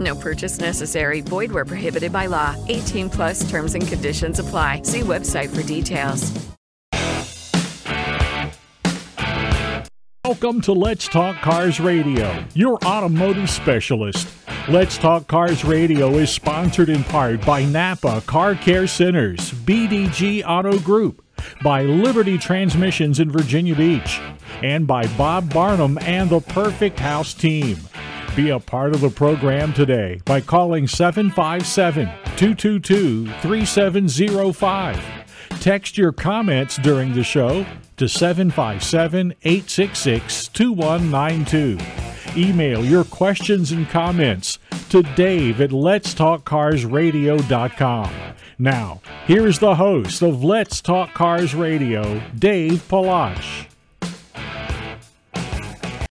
No purchase necessary. Void where prohibited by law. 18 plus terms and conditions apply. See website for details. Welcome to Let's Talk Cars Radio, your automotive specialist. Let's Talk Cars Radio is sponsored in part by Napa Car Care Centers, BDG Auto Group, by Liberty Transmissions in Virginia Beach, and by Bob Barnum and the Perfect House team. Be a part of the program today by calling 757 222 3705. Text your comments during the show to 757 866 2192. Email your questions and comments to dave at letstalkcarsradio.com. Now, here's the host of Let's Talk Cars Radio, Dave Palach.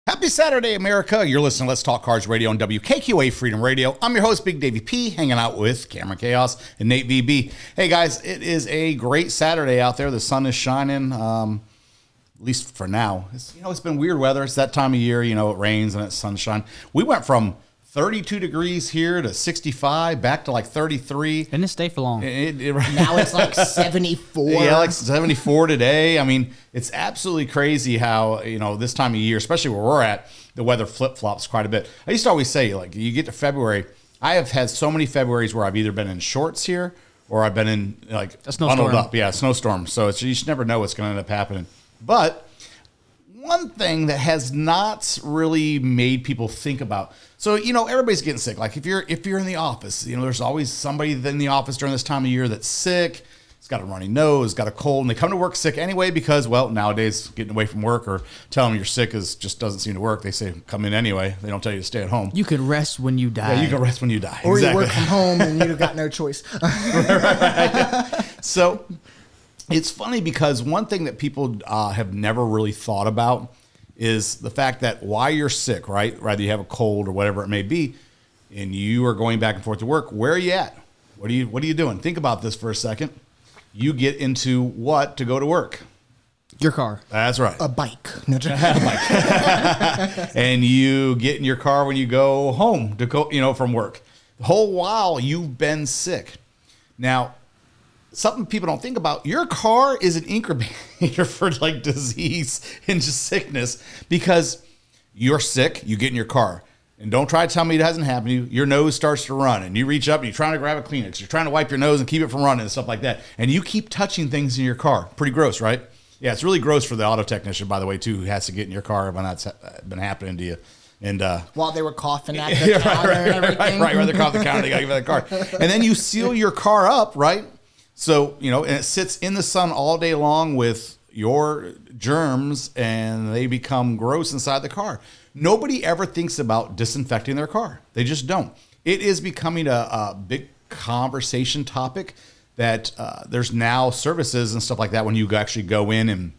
Happy Saturday, America. You're listening to Let's Talk Cars Radio on WKQA Freedom Radio. I'm your host, Big Davey P, hanging out with Cameron Chaos and Nate VB. Hey, guys, it is a great Saturday out there. The sun is shining, um, at least for now. It's, you know, it's been weird weather. It's that time of year, you know, it rains and it's sunshine. We went from 32 degrees here to 65, back to like 33. Didn't it stay for long? It, it, Now it's like 74. Yeah, like 74 today. I mean, it's absolutely crazy how, you know, this time of year, especially where we're at, the weather flip flops quite a bit. I used to always say, like, you get to February, I have had so many Februarys where I've either been in shorts here or I've been in, like, A snowstorm. bundled up. Yeah, snowstorm. So it's, you just never know what's going to end up happening. But one thing that has not really made people think about so you know everybody's getting sick like if you're if you're in the office you know there's always somebody in the office during this time of year that's sick it's got a runny nose got a cold and they come to work sick anyway because well nowadays getting away from work or telling them you're sick is just doesn't seem to work they say come in anyway they don't tell you to stay at home You could rest when you die. yeah you can rest when you die Or exactly. you work from home and you've got no choice. Right, right, right. So it's funny because one thing that people uh, have never really thought about is the fact that why you're sick, right? Rather you have a cold or whatever it may be, and you are going back and forth to work, where are you at? What are you What are you doing? Think about this for a second. You get into what to go to work? Your car. That's right. A bike. No, just- a bike. and you get in your car when you go home to go, you know, from work. The whole while you've been sick. Now, something people don't think about, your car is an incubator for like disease and just sickness because you're sick, you get in your car. And don't try to tell me it hasn't happened to you. Your nose starts to run, and you reach up and you're trying to grab a Kleenex. You're trying to wipe your nose and keep it from running and stuff like that. And you keep touching things in your car. Pretty gross, right? Yeah, it's really gross for the auto technician, by the way, too, who has to get in your car when that's been happening to you. And uh, While they were coughing at the yeah, counter right, and right, right, everything. right, right. They're off the counter. They got to give the car, and then you seal your car up, right? So you know, and it sits in the sun all day long with your germs, and they become gross inside the car. Nobody ever thinks about disinfecting their car. They just don't. It is becoming a, a big conversation topic that uh, there's now services and stuff like that when you actually go in and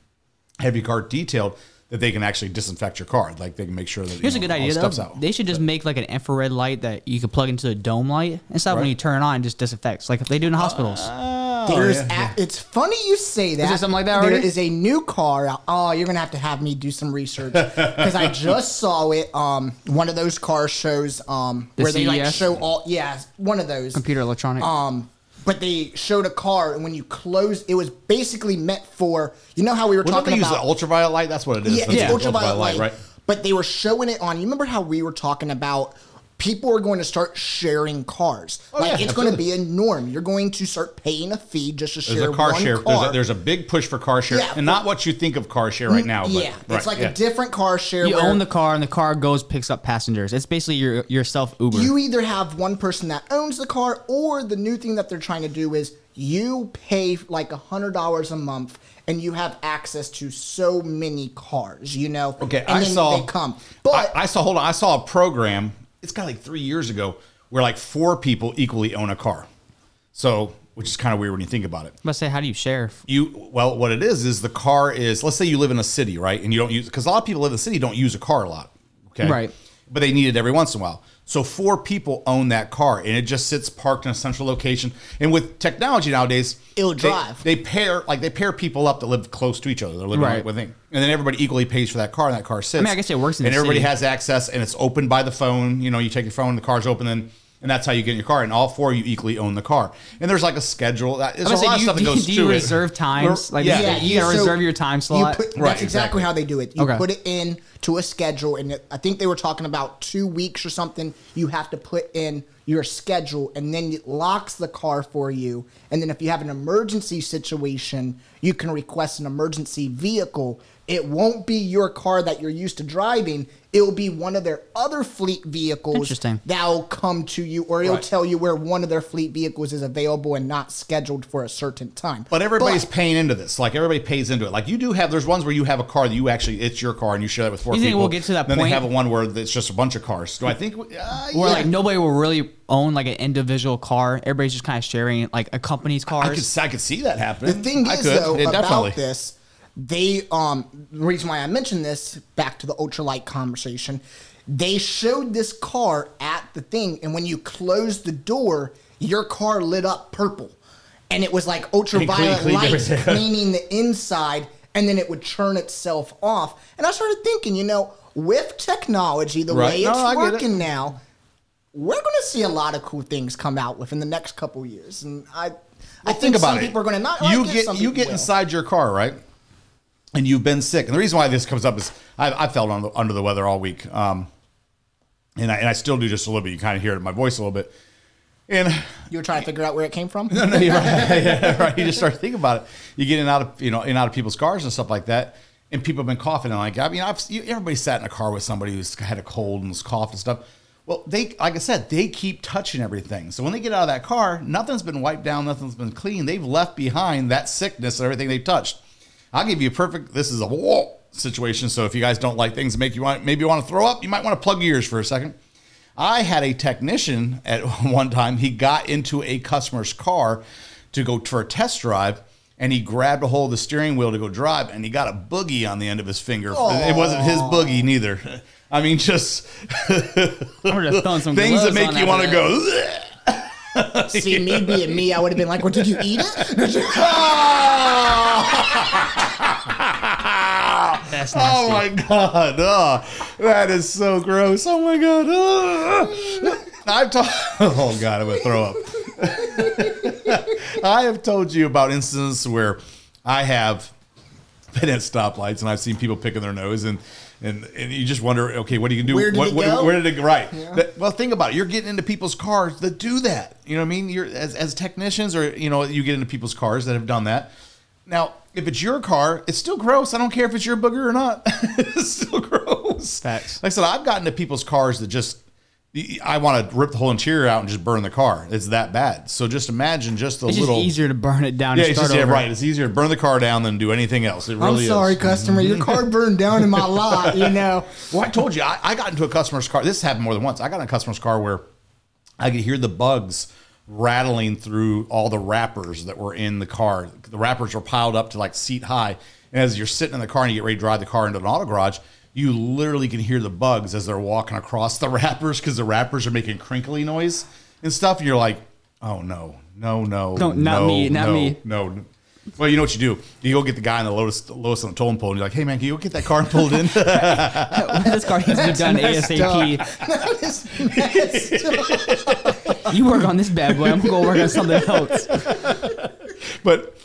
have your car detailed that they can actually disinfect your car. Like they can make sure that Here's you a good idea though. They should just make like an infrared light that you could plug into a dome light instead of when you turn it on, it just disinfects like if they do in hospitals. There's Oh, yeah, a- it's funny you say that. there something like that There already? is a new car. out- Oh, you're gonna have to have me do some research because I just saw it. Um, one of those car shows. Um, The where they like CES? show all. Yeah, one of those. Computer electronic. Um, but they showed a car, and when you close, it was basically meant for. You know how we were Well, don't they talking use about the ultraviolet light? That's what it is. yeah, That's it's the ultraviolet light. right? But they were showing it on. You remember how we were talking about people are going to start sharing cars. Oh, like yeah, it's going to be a norm. You're going to start paying a fee just to There's share a car one share. car. There's a, there's a big push for car share, Yeah, and not what you think of car share right mm, now. But, yeah, right, it's like yeah. a different car share. You where own the car, and the car goes picks up passengers. It's basically your your self Uber. You either have one person that owns the car, or the new thing that they're trying to do is you pay like a hundred dollars a month, and you have access to so many cars. You know. Okay, and I then saw. they come, but I, I saw. Hold on, I saw a program. It's got like three years ago where like four people equally own a car. So, which is kind of weird when you think about it. I'm say, how do you share? You well, what it is is the car is. Let's say you live in a city, right, and you don't use because a lot of people live in the city don't use a car a lot. Okay, Right. But they need it every once in a while. So four people own that car, and it just sits parked in a central location. And with technology nowadays, It'll they- drive. They, pair like they pair people up that live close to each other. They're living Right. right within, and then everybody equally pays for that car, and that car sits. I mean, I guess it works in and the everybody city. has access, and it's open by the phone. You know, you take your phone, the car's open, and and that's how you get in your car. And all four of you equally own the car. And there's like a schedule. That, there's a gonna lot of do, stuff that you, goes do to you it. reserve times? Like, yeah, yeah, you gotta so reserve your time slot. You put, Right, that's exactly exactly. how they do it. You Okay. put it in to a schedule, and it, I think they were talking about two weeks or something. You have to put in your schedule, and then it locks the car for you. And then if you have an emergency situation, you can request an emergency vehicle. It won't be your car that you're used to driving. It will be one of their other fleet vehicles that'll come to you, or it'll Right. tell you where one of their fleet vehicles is available and not scheduled for a certain time. But everybody's But- paying into this. Like everybody pays into it. Like you do have. There's ones where you have a car that you actually it's your car and you share it with four You think people. we'll get to that then point? they have a one where it's just a bunch of cars. Do I think? Uh, Where yeah. like nobody will really own like an individual car. Everybody's just kind of sharing like a company's I cars. could I could see that happening. The thing I is, could. though, Yeah, about definitely. this, they um the reason why I mentioned this back to the ultralight conversation, they showed this car at the thing, and when you closed the door, your car lit up purple, and it was like ultraviolet clean lights everything. cleaning the inside, and then it would turn itself off. And I started thinking, you know, with technology, the Right. way No, it's get it. working now. We're going to see a lot of cool things come out within the next couple years, and I, I think, think about some it. people are going to not you like get you get will. inside your car, right? And you've been sick. And the reason why this comes up is I, I felt under, under the weather all week, um, and I, and I still do just a little bit. You kind of hear it in my voice a little bit. And You were trying to figure out where it came from? no, you're right. Yeah, right. You just start thinking about it. You get in out of you know in out of people's cars and stuff like that. And people have been coughing and like I mean I've you, everybody sat in a car with somebody who's had a cold and was coughing and stuff. Well, they like I said, they keep touching everything. So when they get out of that car, nothing's been wiped down, nothing's been clean. They've left behind that sickness and everything they've touched. I'll give you a perfect. This is a whoa situation. So if you guys don't like things that make you want maybe you want to throw up, you might want to plug your ears for a second. I had a technician at one time. He got into a customer's car to go for a test drive, and he grabbed a hold of the steering wheel to go drive, and he got a boogie on the end of his finger. It wasn't his boogie neither. I mean, just I would some things that make you want to go. See, me being me, I would have been like, well, did you eat it? Ah! That's Oh my god! Oh, that is so gross. Oh my god! Oh. I've told. Oh god, I'm gonna throw up. I have told you about instances where I have been at stoplights and I've seen people picking their nose and. And, and you just wonder, okay, what do you do? Where did what, it what- go? Where did it go? Right. That- well, think about it. You're getting into people's cars that do that. You know what I mean? You're as, as technicians, or you know, you get into people's cars that have done that. Now, if it's your car, it's still gross. I don't care if it's your booger or not. it's still gross. Facts. Like I said, I've gotten to people's cars that just I want to rip the whole interior out and just burn the car. It's that bad. So just imagine just a It's little easier to burn it down Yeah, and it's start just yeah, right. It's easier to burn the car down than do anything else. It I'm sorry, is. customer. Your car burned down in my lot, you know. Well, I told you, I, I got into a customer's car. This happened more than once. I got in a customer's car where I could hear the bugs rattling through all the wrappers that were in the car. The wrappers were piled up to like seat high. And as you're sitting in the car and you get ready to drive the car into an auto garage, you literally can hear the bugs as they're walking across the wrappers because the wrappers are making crinkly noise and stuff. And you're like, oh no, no, no, No, not no, me, not no, me. No, no. Well, you know what you do? You go get the guy in the lowest, lowest on the towing pole, and you're like, "Hey, man, can you go get that car pulled in?" this car needs to be done ASAP. That is messed up. You work on this bad boy. I'm gonna go work on something else. but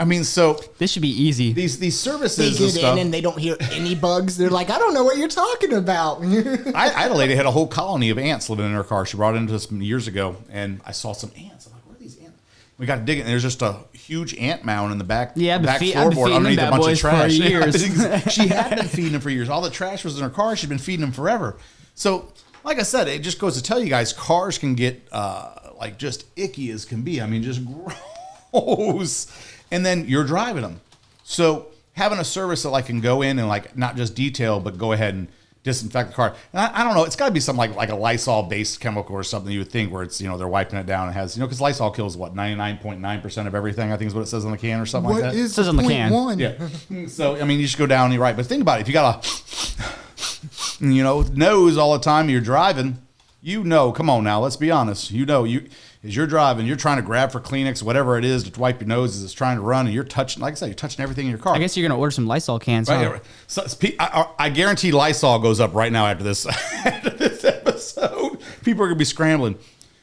I mean, so This should be easy. these these They services and get stuff. in and they don't hear any bugs. They're like, I don't know what you're talking about. I, I had a lady had a whole colony of ants living in her car. She brought it into us years ago, and I saw some ants. I'm like, "Where are these ants?" We got to dig it. And there's just a huge ant mound in the back, Yeah, back floorboard underneath a bunch of boys for trash. years. she had been feeding them for years. All the trash was in her car. She'd been feeding them forever. So, like I said, it just goes to tell you guys, cars can get uh, like just icky as can be. I mean, just gross. And then you're driving them. So having a service that like can go in and like not just detail, but go ahead and disinfect the car. And I, I don't know. It's got to be something like like a Lysol based chemical or something. You would think where it's you know they're wiping it down and has you know because Lysol kills what ninety nine point nine percent of everything. I think is what it says on the can or something like What that. is Says on the can. one? Yeah. So I mean, you just go down and you're right. But think about it. If you got a, you know, nose all the time you're driving, you know. Come on now, let's be honest. You know, you as you're driving, you're trying to grab for Kleenex, whatever it is to wipe your nose as it's trying to run, and you're touching. Like I said, you're touching everything in your car. I guess you're gonna order some Lysol cans. Right, huh? right. So, I, I I guarantee Lysol goes up right now after this after this episode. People are gonna be scrambling,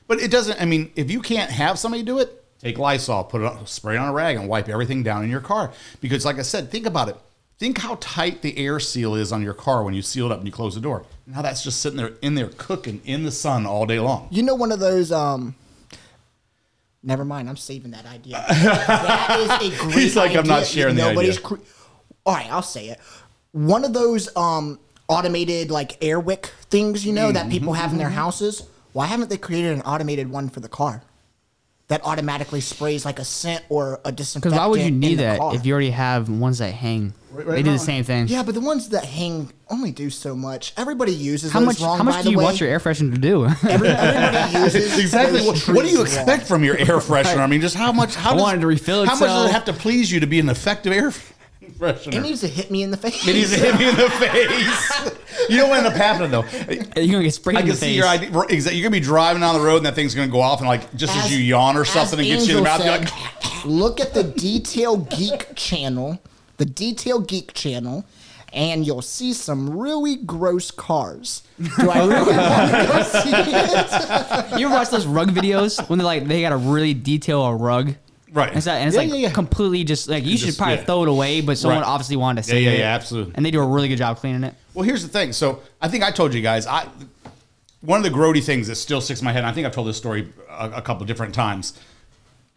but it doesn't. I mean, if you can't have somebody do it, take Lysol, put it on, spray it on a rag, and wipe everything down in your car. Because, like I said, think about it. Think how tight the air seal is on your car when you seal it up and you close the door. Now that's just sitting there in there cooking in the sun all day long. You know, one of those. um Never mind. I'm saving that idea. that is a great. He's like, I'm not idea. sharing the idea. Cre- All right, I'll say it. One of those um automated like air wick things, you know, that people have in Mm-hmm. their houses. Why haven't they created an automated one for the car? That automatically sprays like a scent or a disinfectant. Because why would you need that car? if you already have ones that hang? right they do the same thing. Yeah, but the ones that hang only do so much. Everybody uses How those much? wrong. How by much the do you way. want your air freshener to do? Every- everybody uses Exactly. What, what do you expect from your air freshener? I mean, just how much? How I does- wanted to refill How much does it have to please you to be an effective air freshener? It needs to hit me in the face. It needs to hit me in the face. you know what ended up happening though? You're gonna get sprayed I in can the see face. your idea. Exactly. You're gonna be driving down the road and that thing's gonna go off and like just as, you yawn or something and gets you in the Angel mouth. You're said, like, look at the Detail Geek channel, the Detail Geek channel, and you'll see some really gross cars. Do I really want to go see it? You ever watch those rug videos when they like they gotta really detail a rug? Right. And it's, and it's Yeah, like yeah, yeah. completely just like you should probably yeah. throw it away, but someone Right. obviously wanted to Yeah, save yeah, it. yeah, yeah, absolutely. And they do a really good job cleaning it. Well, here's the thing. So I think I told you guys. I one of the grody things that still sticks in my head. And I think I've told this story a, a couple different times.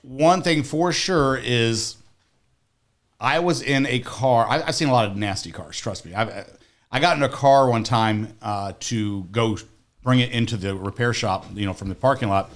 One thing for sure is I was in a car. I, I've seen a lot of nasty cars. Trust me. I've, I got in a car one time uh, to go bring it into the repair shop. You know, from the parking lot.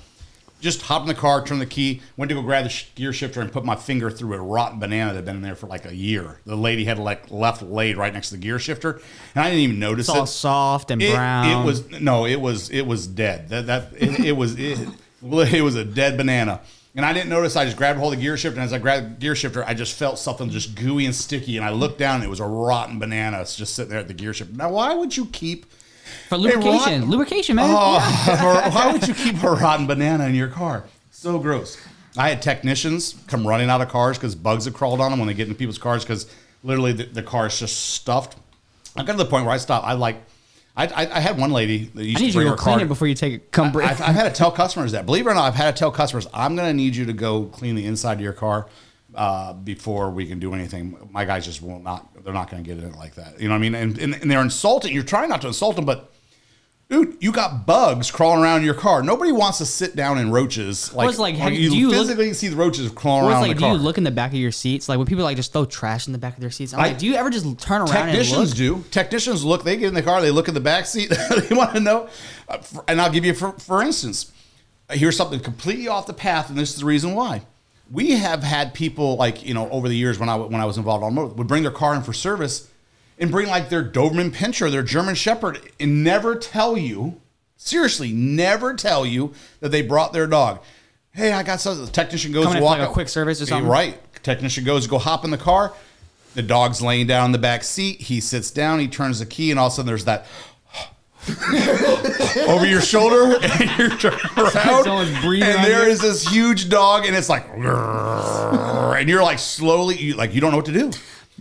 Just hopped in the car, turned the key, went to go grab the gear shifter, and put my finger through a rotten banana that had been in there for like a year. The lady had like left laid right next to the gear shifter, and I didn't even notice It's all it. soft and It, brown. it was no, it was it was dead. That that it, it was it, it was a dead banana. And I didn't notice. I just grabbed hold of the gear shifter, and as I grabbed the gear shifter, I just felt something just gooey and sticky. And I looked down, and it was a rotten banana It's just sitting there at the gear shifter. Now, why would you keep for lubrication. lubrication, man. Oh, or why would you keep a rotten banana in your car? So gross. I had technicians come running out of cars because bugs have crawled on them when they get into people's cars because literally the, the car is just stuffed. I got to the point where I stopped. I like, I, I, I had one lady that used I need to to go clean car. it before you take it. Come bring. I've, I've had to tell customers that. Believe it or not, I've had to tell customers, I'm going to need you to go clean the inside of your car uh, before we can do anything. My guys just will not, they're not going to get in it like that. You know what I mean? And, and, and they're insulting. You're trying not to insult them, but dude, you got bugs crawling around your car. Nobody wants to sit down in roaches. Like, it's like, have- you, do you look- physically see the roaches crawling Or it's around like, the do car. you look in the back of your seats? Like when people like just throw trash in the back of their seats. I'm I- like, do you ever just turn around and Technicians look? do. Technicians look. They get in the car. They look in the back seat. they want to know. Uh, for- and I'll give you for for instance. Here's something completely off the path, and this is the reason why. We have had people like you know over the years when I when I was involved on motor would bring their car in for service, and bring like their Doberman Pinscher, their German Shepherd, and never tell you. Seriously, never tell you that they brought their dog. Hey, I got something. The technician goes Coming to walk like, a quick service or something? Right. Technician goes go hop in the car. The dog's laying down in the back seat. He sits down. He turns the key, and all of a sudden there's that over your shoulder, and you're turning around, and there is this huge dog, and it's like, and you're like slowly, you, like you don't know what to do.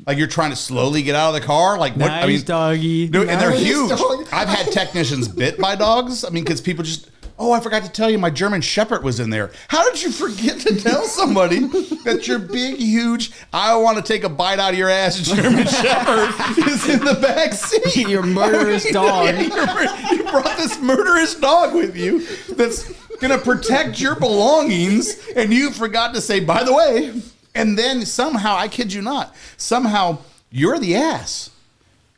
Like you're trying to slowly get out of the car. Like what? I Nice mean, doggy. Dude, and they're huge. dog. I've had technicians bit by dogs. I mean, because people just Oh, I forgot to tell you, my German Shepherd was in there. How did you forget to tell somebody that your big, huge, I want to take a bite out of your ass German Shepherd is in the back seat? Your murderous dog. Yeah, you brought this murderous dog with you that's going to protect your belongings, and you forgot to say, by the way, and then somehow, I kid you not, somehow you're the ass.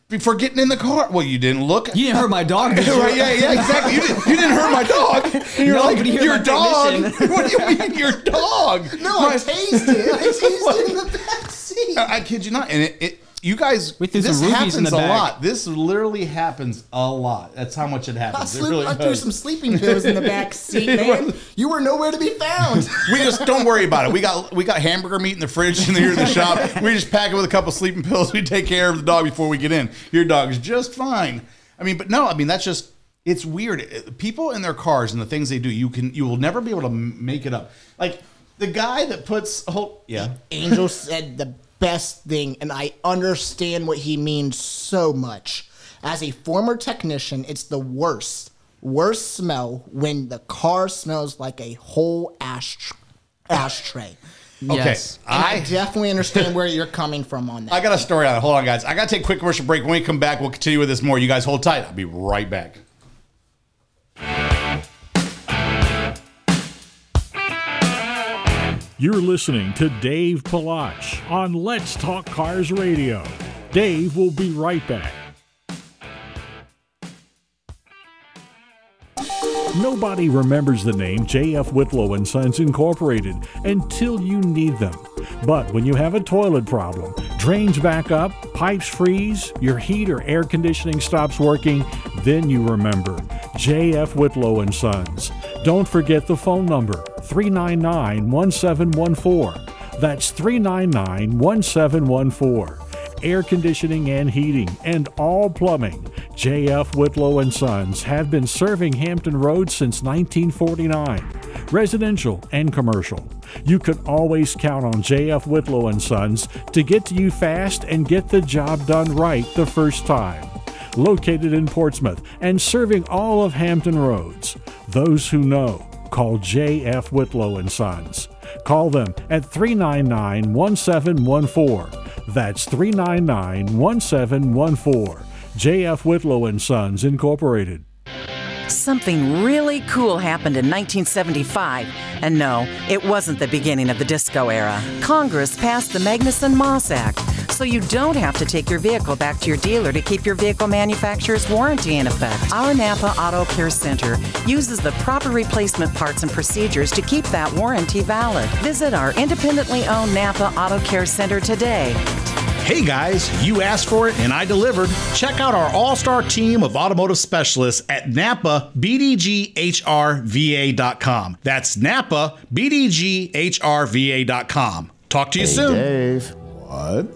Before getting in the car, well, you didn't look. You didn't hurt my dog, did you? Right, yeah, yeah, exactly. You didn't, you didn't hurt my dog. And you're No, like, you your dog. technician. What do you mean, your dog? No, I tasted it. I tasted it in the back seat. I, I kid you not. And it, it you guys, We threw this some rubies happens in the a back. lot. This literally happens a lot. That's how much it I, happens. It sleep, really I threw does. some sleeping pills in the back seat, man. You were nowhere to be found. We just don't worry about it. We got we got hamburger meat in the fridge in here in the shop. We just pack it with a couple sleeping pills. We take care of the dog before we get in. Your dog's just fine. I mean, but no, I mean that's just it's weird. People in their cars and the things they do, you can you will never be able to m- make it up. Like the guy that puts whole yeah. Angel said the best thing, and I understand what he means so much. As a former technician, it's the worst, worst smell when the car smells like a whole ash ashtray. Okay, Yes. And I, I definitely understand where you're coming from on that. I got a story on it. Hold on, guys. I got to take a quick commercial break. When we come back, we'll continue with this more. You guys hold tight. I'll be right back. You're listening to Dave Palach on Let's Talk Cars Radio. Dave will be right back. Nobody remembers the name J.F. Whitlow and Sons Incorporated until you need them. But when you have a toilet problem, drains back up, pipes freeze, your heat or air conditioning stops working, then you remember J.F. Whitlow and Sons. Don't forget the phone number 399 1714. That's 399 1714 air conditioning and heating, and all plumbing. J.F. Whitlow and Sons have been serving Hampton Roads since 1949, residential and commercial. You can always count on J.F. Whitlow and Sons to get to you fast and get the job done right the first time. Located in Portsmouth and serving all of Hampton Roads. Those who know, call J.F. Whitlow and Sons. Call them at 399 1714. That's 399 1714. JF Whitlow and Sons Incorporated. Something really cool happened in 1975. And no, it wasn't the beginning of the disco era. Congress passed the Magnuson Moss Act, so you don't have to take your vehicle back to your dealer to keep your vehicle manufacturer's warranty in effect. Our Napa Auto Care Center uses the proper replacement parts and procedures to keep that warranty valid. Visit our independently owned Napa Auto Care Center today. Hey guys, you asked for it and I delivered. Check out our all star team of automotive specialists at Napa BDGHRVA.com. That's Napa BDGHRVA.com. Talk to you Hey, soon. Dave. What?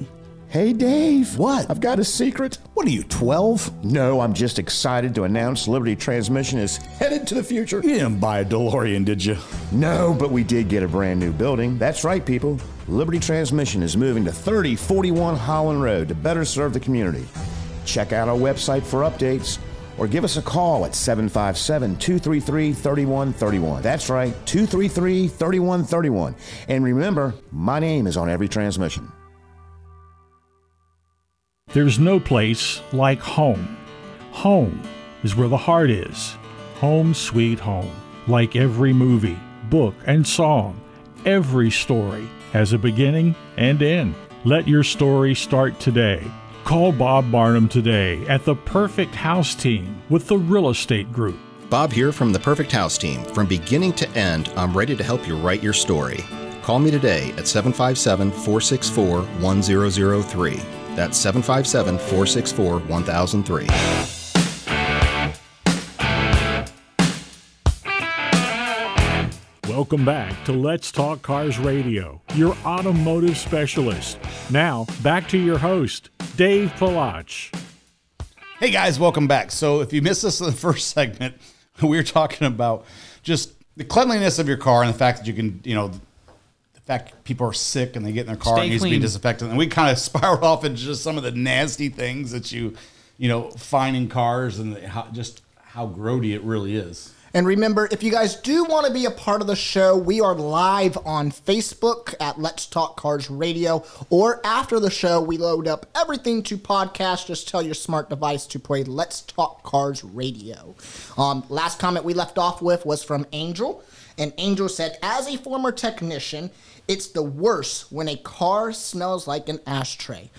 Hey, Dave. What? I've got a secret. What are you, 12? No, I'm just excited to announce Liberty Transmission is headed to the future. You didn't buy a DeLorean, did you? No, but we did get a brand new building. That's right, people. Liberty Transmission is moving to 3041 Holland Road to better serve the community. Check out our website for updates or give us a call at 757 233 3131. That's right, 233 3131. And remember, my name is on every transmission. There's no place like home. Home is where the heart is. Home sweet home. Like every movie, book, and song, every story has a beginning and end. Let your story start today. Call Bob Barnum today at the Perfect House Team with the Real Estate Group. Bob here from the Perfect House Team. From beginning to end, I'm ready to help you write your story. Call me today at 757 464 1003. That's 757 464 1003. Welcome back to Let's Talk Cars Radio, your automotive specialist. Now, back to your host, Dave Palach. Hey guys, welcome back. So if you missed us in the first segment, we were talking about just the cleanliness of your car and the fact that you can, you know, the fact people are sick and they get in their car Stay and it needs to be disinfected. And we kind of spiraled off into just some of the nasty things that you, you know, find in cars and how, just how grody it really is. And remember, if you guys do want to be a part of the show, we are live on Facebook at Let's Talk Cars Radio. Or after the show, we load up everything to podcast. Just tell your smart device to play Let's Talk Cars Radio. Um, last comment we left off with was from Angel. And Angel said, as a former technician, it's the worst when a car smells like an ashtray.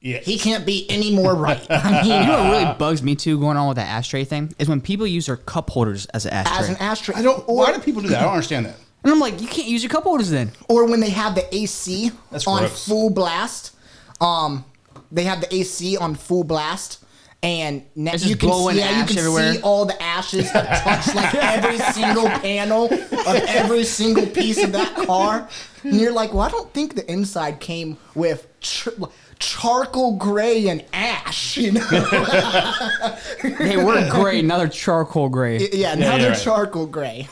Yeah. He can't be any more right. I mean, You know what really bugs me too going on with that ashtray thing is when people use their cup holders as an ashtray. as an ashtray. I don't. why do people do that? I don't understand that. and I'm like, you can't use your cup holders then. or when they have the AC That's on gross. full blast. Um, they have the AC on full blast, and now It's you can blowing see, yeah, you can everywhere. see all the ashes that touch like every single panel of every single piece of that car. And you're like, well, I don't think the inside came with. Ch- Charcoal gray and ash, you know. They were gray, now they're charcoal gray. yeah, now yeah, they're right. charcoal gray.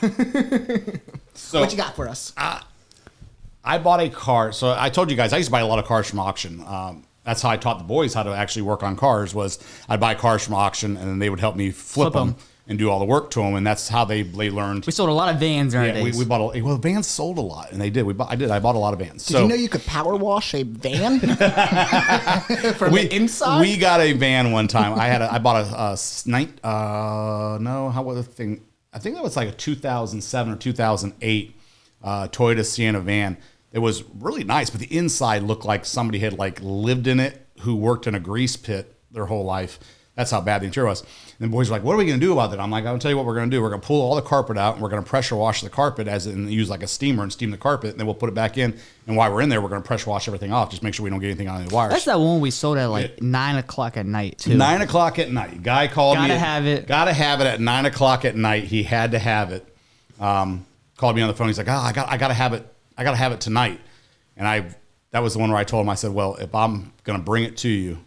So what you got for us? I bought a car. So I told you guys I used to buy a lot of cars from auction. Um, that's how I taught the boys how to actually work on cars. Was I'd buy cars from auction and then they would help me flip, Flip them 'em. and do all the work to them. And that's how they they learned. We sold a lot of vans in Yeah, we, we bought a well. Vans sold a lot, and they did. We bought, I did. I bought a lot of vans. Did so you know you could power wash a van from we, the inside? We got a van one time. I had a, I bought a, a night. Uh, no, how was the thing? I think that was like a 2007 or 2008 uh, Toyota Sienna van. It was really nice, but the inside looked like somebody had like lived in it who worked in a grease pit their whole life. That's how bad the interior was. And the boys were like, "What are we going to do about that?" I'm like, "I'll tell you what we're going to do. We're going to pull all the carpet out, and we're going to pressure wash the carpet as in use like a steamer and steam the carpet, and then we'll put it back in. And while we're in there, we're going to pressure wash everything off. Just make sure we don't get anything on the wires." That's that one we sold at like nine o'clock at night too. Nine o'clock at night. Guy called me. Gotta at- have it. Gotta have it at nine o'clock at night. He had to have it. Um, called me on the phone. He's like, "Oh, I got, I gotta have it. I gotta have it tonight." And I, that was the one where I told him, I said, "Well, if I'm gonna bring it to you,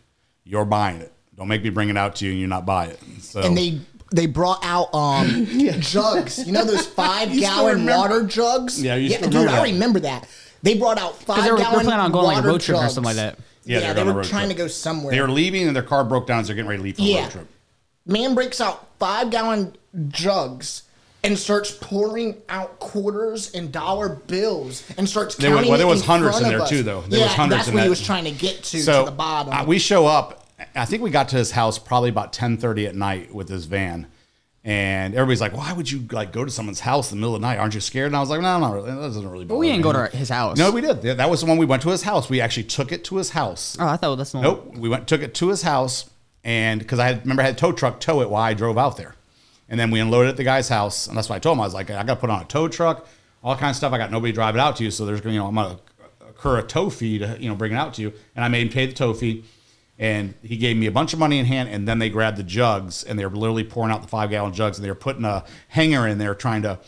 you're buying it. Don't make me bring it out to you and you not buy it." So and they they brought out um jugs. You know those five gallon water jugs? Yeah, you still dude, remember I that. remember that. They brought out five Because they were, they were gallon planning on going like a road trip or something like that. Yeah, they're they on a were trying trip. to go somewhere. They were leaving and their car broke down, so they're getting ready to leave for a Yeah. road trip. Man breaks out five gallon jugs and starts pouring out quarters and dollar bills and starts There was- counting. well, there was in hundreds in there us. too, though. There yeah, was hundreds that's in what he was trying to get to so to the bottom. uh, we show up. I think we got to his house probably about ten thirty at night with his van, and everybody's like, "Why would you like go to someone's house in the middle of the night? Aren't you scared?" And I was like, "No, not really. That doesn't really." But bother we didn't me." go to his house. No, we did. That was the one we went to his house. We actually took it to his house. Oh, I thought that's the one. Nope. We went took it to his house, and because I had remember I had a tow truck tow it while I drove out there, and then we unloaded at the guy's house, and that's what I told him. I was like, I got to put on a tow truck, all kinds of stuff. I got nobody to it out to you, so there's gonna you know I'm gonna occur a tow fee to you know bring it out to you, and I made him pay the tow fee. And he gave me a bunch of money in hand, and then they grabbed the jugs, and they were literally pouring out the five gallon jugs, and they were putting a hanger in there trying to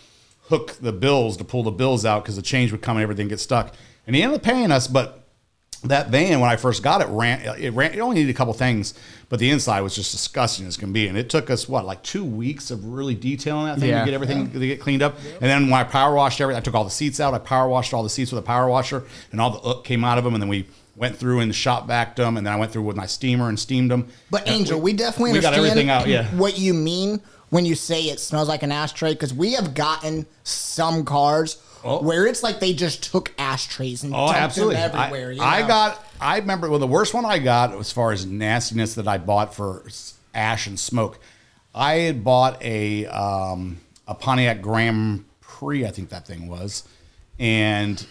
hook the bills to pull the bills out because the change would come and everything get stuck. And he ended up paying us, but that van when I first got it ran it ran it only needed a couple things, but the inside was just disgusting as can be. And it took us what like two weeks of really detailing that thing Yeah. to get everything to get cleaned up. And then when I power washed everything, I took all the seats out. I power washed all the seats with a power washer, and all the ook came out of them. And then we went through and shop backed them, and then I went through with my steamer and steamed them. But And Angel, we, definitely we got everything out. Yeah. what you mean when you say it smells like an ashtray because we have gotten some cars where it's like they just took ashtrays and Oh, dumped absolutely. them everywhere. I, you I got. I remember well, the worst one I got as far as nastiness that I bought for ash and smoke. I had bought a um, a Pontiac Grand Prix, I think that thing was, and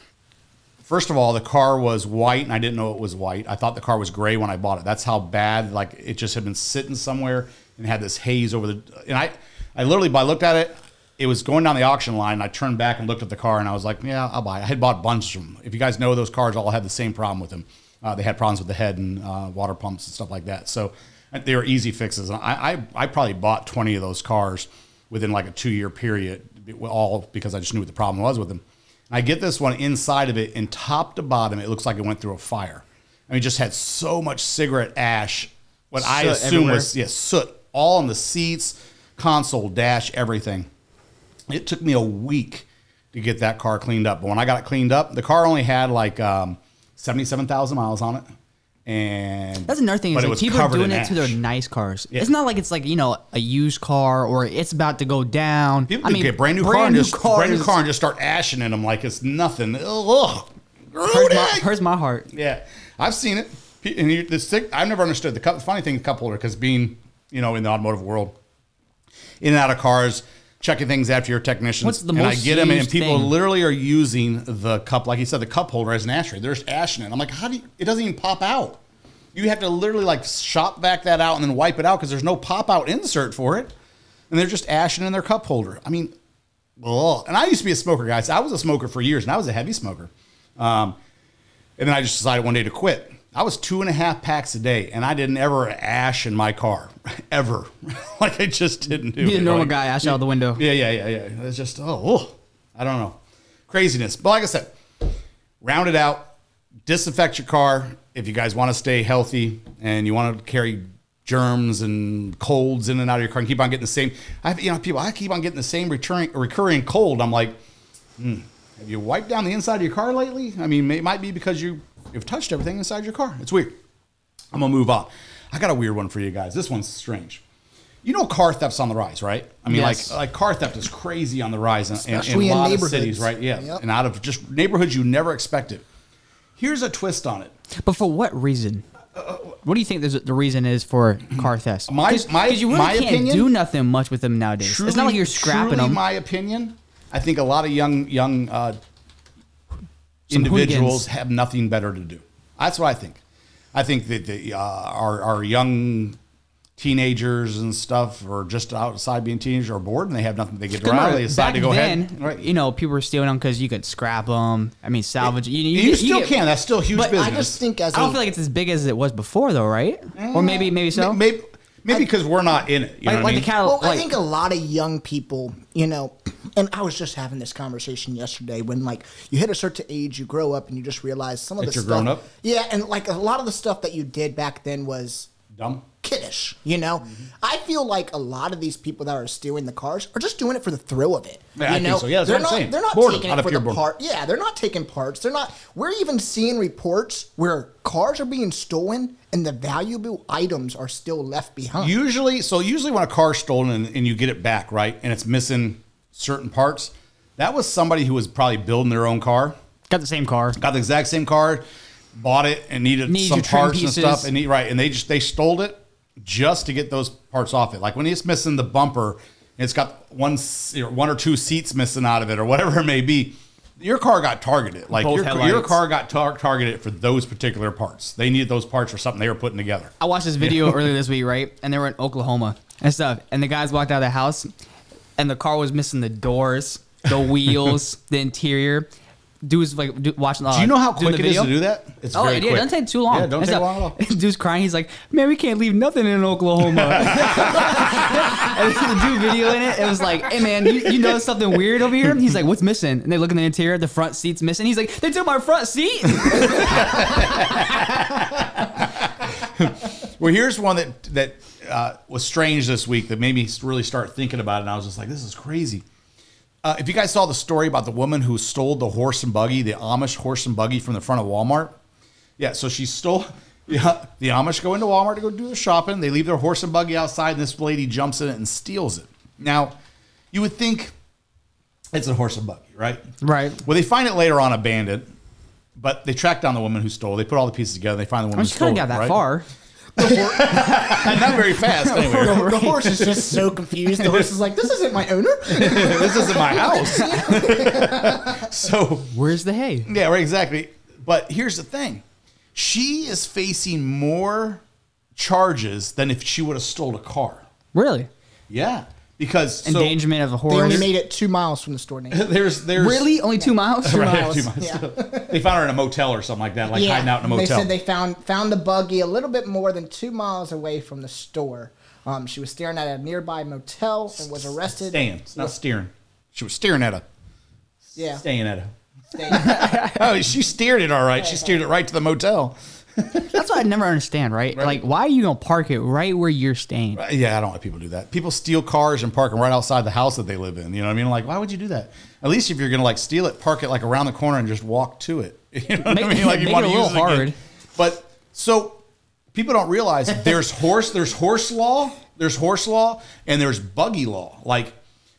first of all, the car was white, and I didn't know it was white. I thought the car was gray when I bought it. That's how bad. Like it just had been sitting somewhere and had this haze over the. And I, I literally, I looked at it. It was going down the auction line. And I turned back and looked at the car, and I was like, "Yeah, I'll buy." it. I had bought a bunch of them. If you guys know, those cars all had the same problem with them. Uh, they had problems with the head and uh, water pumps and stuff like that. So they were easy fixes. And I, I, I probably bought twenty of those cars within like a two year period, all because I just knew what the problem was with them. I get this one inside of it, and top to bottom, it looks like it went through a fire. I mean, it just had so much cigarette ash. What I assume everywhere. was yeah, soot all on the seats, console, dash, everything. It took me a week to get that car cleaned up. But when I got it cleaned up, the car only had like um, seventy-seven thousand miles on it, and That's another thing. Is like people are doing in it to their nice cars. Yeah. It's not like it's like you know a used car or it's about to go down. People I can mean, get brand new car and just brand new cars- car and just start ashing in them like it's nothing. Ugh. Hurts my, hurts my heart. Yeah, I've seen it. And you, this thing, I've never understood the cup. Funny thing, the cup holder, because being you know in the automotive world, in and out of cars, checking things after your technicians. What's the and I get them, and people thing? literally are using the cup, like you said, the cup holder as an ashtray. They're just ashing it. I'm like, how do you? It doesn't even pop out. You have to literally like shop back that out and then wipe it out because there's no pop out insert for it, and they're just ashing in their cup holder. I mean, ugh. and I used to be a smoker, guys. I was a smoker for years, and I was a heavy smoker. Um, and then I just decided one day to quit. I was two and a half packs a day, and I didn't ever ash in my car, ever. like I just didn't do Be a normal Like, guy, ash out the window. Yeah, yeah, yeah, yeah. It's just oh, ugh. I don't know, craziness. But like I said, round it out, disinfect your car if you guys want to stay healthy and you want to carry germs and colds in and out of your car and keep on getting the same. I you know people I keep on getting the same recurring recurring cold. I'm like, hmm, have you wiped down the inside of your car lately? I mean, it might be because you you've touched everything inside your car. It's weird. I'm gonna move on. I got a weird one for you guys. This one's strange. You know, car theft's on the rise, right? I mean, Yes. like like car theft is crazy on the rise in, in, in Especially a in lot of neighborhoods. cities, right? Yeah, Yep. and out of just neighborhoods you never expected. Here's a twist on it. But for what reason? What do you think there's- the reason is for car thefts? My- my- you really my can't opinion- do nothing much with them nowadays. it's not like you're scrapping truly them. My opinion. I think a lot of young young uh, Some individuals hooligans. have nothing better to do. That's what I think. I think that the, uh, our our young teenagers and stuff are just outside being teenagers are bored and they have nothing. They get around. They decide back to go then, ahead. Right. you know, people were stealing them because you could scrap them. I mean, salvage. You, you, You get- still get- can. That's still huge But business. I just think as I don't a- feel like it's as big as it was before, though, right? Or maybe, maybe so. Maybe maybe because we're not in it. You Like- know what like I the mean? cat- Well, I think a lot of young people, you know, and I was just having this conversation yesterday when like you hit a certain age, you grow up, and you just realize some of the stuff. grown up? Yeah, and like a lot of the stuff that you did back then was Dumb. kiddish. You know, Mm-hmm. I feel like a lot of these people that are stealing the cars are just doing it for the thrill of it. Yeah, you I think know, so. Yeah, they're not. They're not Boredom, taking it for the boredom. part. Yeah, they're not taking parts. They're not. We're even seeing reports where cars are being stolen and the valuable items are still left behind. Usually, so usually when a car's stolen and, and you get it back, right, and it's missing certain parts, that was somebody who was probably building their own car, Got the same car. got the exact same car, bought it and needed Needs some parts and stuff, and he, right, and they just they stole it just to get those parts off it. Like when it's missing the bumper, and it's got one or one or two seats missing out of it, or whatever it may be. Your car got targeted. Like your, your car got tar- targeted for those particular parts. They needed those parts for something they were putting together. I watched this video earlier this week, right? And they were in Oklahoma and stuff. And the guys walked out of the house, and the car was missing the doors, the wheels, the interior. Dude was like do, watching. Uh, Do you know how quick it is to do that? It's oh, very it, doesn't take too long. Yeah, don't take stuff. long at all. Dude's crying. He's like, "Man, we can't leave nothing in Oklahoma." and the dude video in it. It was like, "Hey, man, you, you notice something weird over here?" He's like, "What's missing?" And they look in the interior. The front seat's missing. He's like, "They took my front seat." Well, here's one that that uh, was strange this week that made me really start thinking about it. And I was just like, this is crazy. Uh, if you guys saw the story about the woman who stole the horse and buggy, the Amish horse and buggy from the front of Walmart, yeah. So she stole. Yeah, the Amish go into Walmart to go do their shopping. They leave their horse and buggy outside, and this lady jumps in it and steals it. Now, you would think it's a horse and buggy, right? Right. Well, they find it later on abandoned, but they track down the woman who stole. it. They put all the pieces together. They find the woman I mean, she couldn't got that right? far. Not very fast, anyway. the, the horse is just so confused. The horse is like, "This isn't my owner." this isn't my house. so Where's the hay? yeah, right, exactly. But here's the thing: she is facing more charges than if she would have stole a car. Really? Yeah, because so Endangerment of a horse They horse. only made it two miles from the store name. there's there's Really? Only two miles? Right, miles. two miles. Yeah. they found her in a motel or something like that, like hiding out in a motel. They motel. said they found found the buggy a little bit more than two miles away from the store. Um, she was staring at a nearby motel and was arrested. Staying, it's not steering. She was staring at a Yeah. staying at a. Staying. Oh, she steered it all right. She steered it right to the motel. That's what I never understand, right? Like, why are you gonna park it right where you're staying? Yeah, I don't like people do that. People steal cars and park them right outside the house that they live in. You know what I mean? Like, why would you do that? At least if you're gonna like steal it, park it like around the corner and just walk to it. You know what Make- I mean? Like you want it to a use it again. hard. But so people don't realize there's horse, there's horse law, there's horse law, and there's buggy law. Like,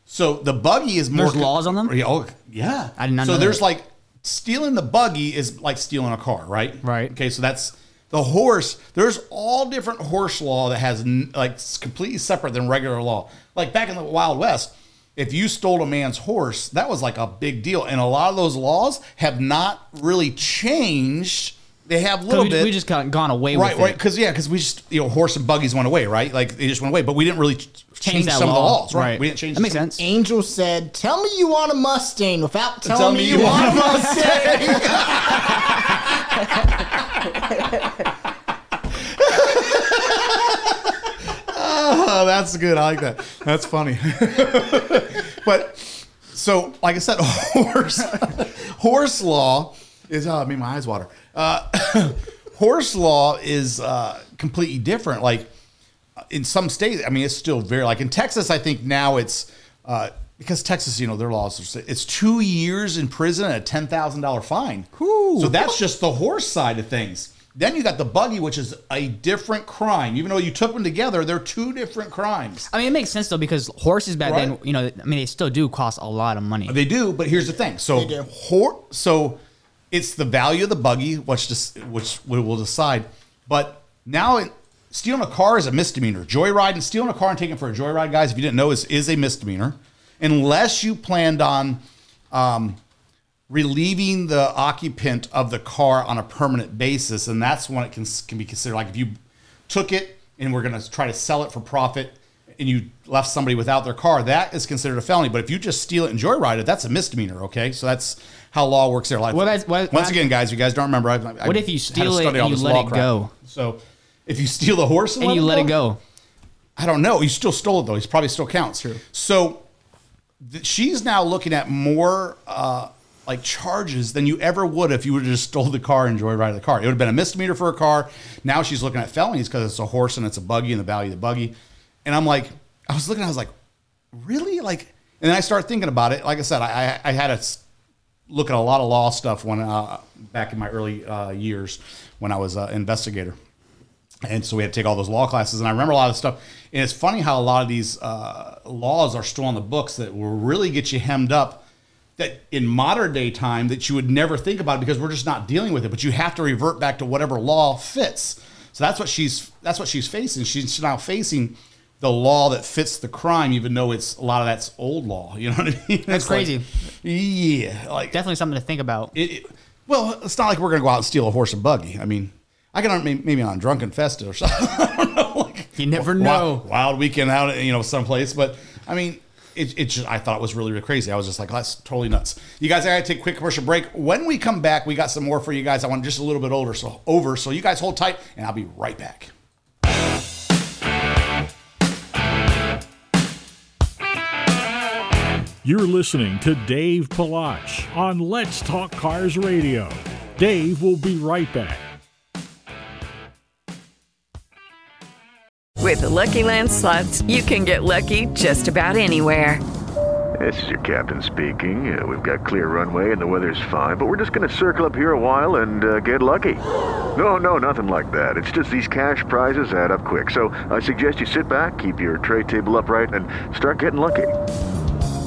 so the buggy is more There's laws on them? Yeah, Oh, yeah. I did not So there's that. like stealing the buggy is like stealing a car, right? Right. Okay, so that's the horse. There's all different horse law that has like it's completely separate than regular law. Like back in the Wild West, if you stole a man's horse, that was like a big deal, and a lot of those laws have not really changed. They have a little we, bit. we just got gone away right, with right, because yeah, because we just you know horse and buggies went away, right? Like they just went away, but we didn't really ch- change, that some of the laws, right? Right. We didn't change. That makes some- sense. Angel said, "Tell me you want a Mustang without telling Tell me, me you you want a want a Mustang." Oh, that's good. I like that. That's funny. but so, like I said, horse horse law is. Ah, oh, it made my eyes water. Uh, horse law is uh, completely different. Like in some states, I mean, it's still very like in Texas. I think now it's uh, because Texas, you know, their laws. Are, it's two years in prison and a ten thousand dollar fine. So that's just the horse side of things. Then you got the buggy, which is a different crime. Even though you took them together, they're two different crimes. I mean, it makes sense though because horses back then, you know, I mean, they still do cost a lot of money. They do, but here's the thing. So, do. hor- so it's the value of the buggy, which just which we will decide. But now, it, stealing a car is a misdemeanor. Joyriding, stealing a car and taking it for a joyride, guys, if you didn't know, is is a misdemeanor, unless you planned on um, relieving the occupant of the car on a permanent basis, and that's when it can can be considered like if you took it and we're going to try to sell it for profit and you left somebody without their car, that is considered a felony. But if you just steal it and joyride it, that's a misdemeanor. Okay, so that's how law works there. Like, Well, that's- what- once again, guys, you guys don't remember. I, I What if you steal it and you let it crap. go? So if you steal the horse and you let it go. I don't know. He still stole it though. He's probably still counts. So th- she's now looking at more uh, like charges than you ever would if you would have just stole the car and joyrided the car. It would have been a misdemeanor for a car. Now she's looking at felonies because it's a horse and it's a buggy and the value of the buggy. And I'm like, I was looking, I was like, really? Like, and then I started thinking about it. Like I said, I, I, I had to look at a lot of law stuff when uh, back in my early uh, years when I was an investigator. And so we had to take all those law classes. And I remember a lot of stuff. And it's funny how a lot of these uh, laws are still on the books that will really get you hemmed up that in modern day time that you would never think about because we're just not dealing with it. But you have to revert back to whatever law fits. So that's what she's that's what she's facing. She's now facing the law that fits the crime, even though it's a lot of that's old law. You know what I mean? That's It's like- crazy. yeah, like Definitely something to think about. it, it- well, it's not like we're gonna go out and steal a horse and buggy. I mean, I can maybe on drunken festa or something. I don't know. Like, You never wild- know. Wild, weekend out, you know, someplace. But I mean, it, it just I thought it was really, really crazy. I was just like, that's totally nuts. You guys, I gotta take a quick commercial break. When we come back, we got some more for you guys. I want just a little bit older, so over. So you guys hold tight, and I'll be right back. You're listening to Dave Palach on Let's Talk Cars Radio. Dave will be right back. With the Lucky Land slots, you can get lucky just about anywhere. This is your captain speaking. Uh, we've got clear runway and the weather's fine, but we're just going to circle up here a while and uh, get lucky. No, no, nothing like that. It's just these cash prizes add up quick. So I suggest you sit back, keep your tray table upright, and start getting lucky.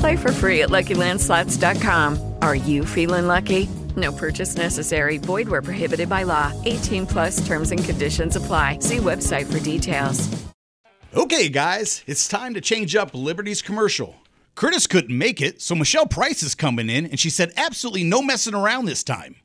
Play for free at LuckyLandSlots.com. Are you feeling lucky? No purchase necessary. Void where prohibited by law. 18 plus terms and conditions apply. See website for details. Okay, guys, it's time to change up Liberty's commercial. Curtis couldn't make it, so Michelle Price is coming in, and she said absolutely no messing around this time.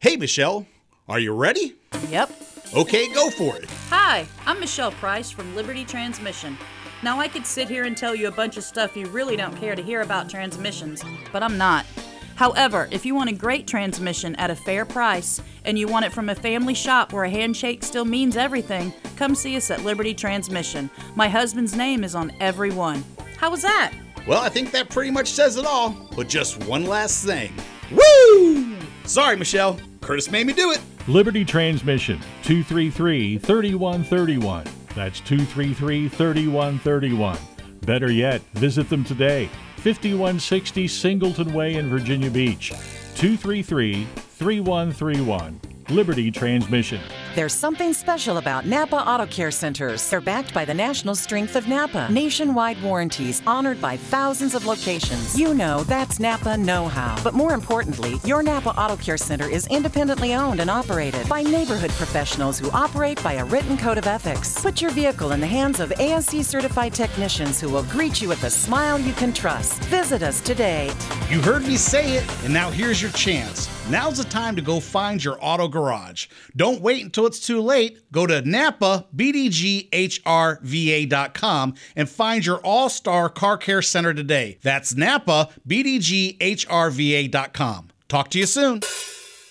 Hey, Michelle, are you ready? Yep. Okay, go for it. Hi, I'm Michelle Price from Liberty Transmission. Now, I could sit here and tell you a bunch of stuff you really don't care to hear about transmissions, but I'm not. However, if you want a great transmission at a fair price and you want it from a family shop where a handshake still means everything, come see us at Liberty Transmission. My husband's name is on every one. How was that? Well, I think that pretty much says it all, but just one last thing. Woo! Sorry, Michelle. Curtis made me do it. Liberty Transmission, 233 3131. That's 233 3131. Better yet, visit them today. 5160 Singleton Way in Virginia Beach. 233 3131. Liberty Transmission. There's something special about Napa Auto Care Centers. They're backed by the national strength of Napa. Nationwide warranties honored by thousands of locations. You know that's Napa know how. But more importantly, your Napa Auto Care Center is independently owned and operated by neighborhood professionals who operate by a written code of ethics. Put your vehicle in the hands of ASE certified technicians who will greet you with a smile you can trust. Visit us today. You heard me say it, and now here's your chance. Now's the time to go find your auto garage. Don't wait until it's too late. Go to Napa BDGHRVA.com and find your all star car care center today. That's Napa BDGHRVA.com. Talk to you soon.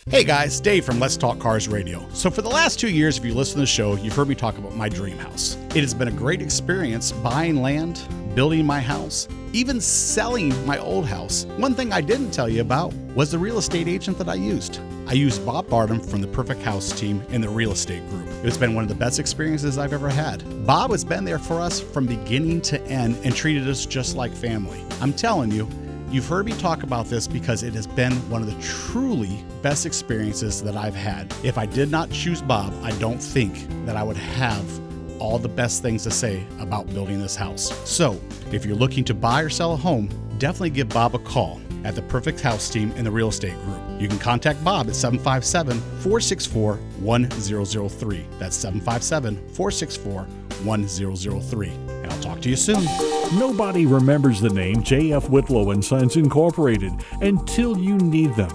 Hey guys, Dave from Let's Talk Cars Radio. So, for the last two years, if you listen to the show, you've heard me talk about my dream house. It has been a great experience buying land, building my house, even selling my old house. One thing I didn't tell you about was the real estate agent that I used. I used Bob Bardem from the Perfect House team in the real estate group. It's been one of the best experiences I've ever had. Bob has been there for us from beginning to end and treated us just like family. I'm telling you, You've heard me talk about this because it has been one of the truly best experiences that I've had. If I did not choose Bob, I don't think that I would have all the best things to say about building this house. So, if you're looking to buy or sell a home, definitely give Bob a call at the Perfect House team in the real estate group. You can contact Bob at 757 464 1003. That's 757 464 1003. I'll talk to you soon. Nobody remembers the name J.F. Whitlow and Sons Incorporated until you need them.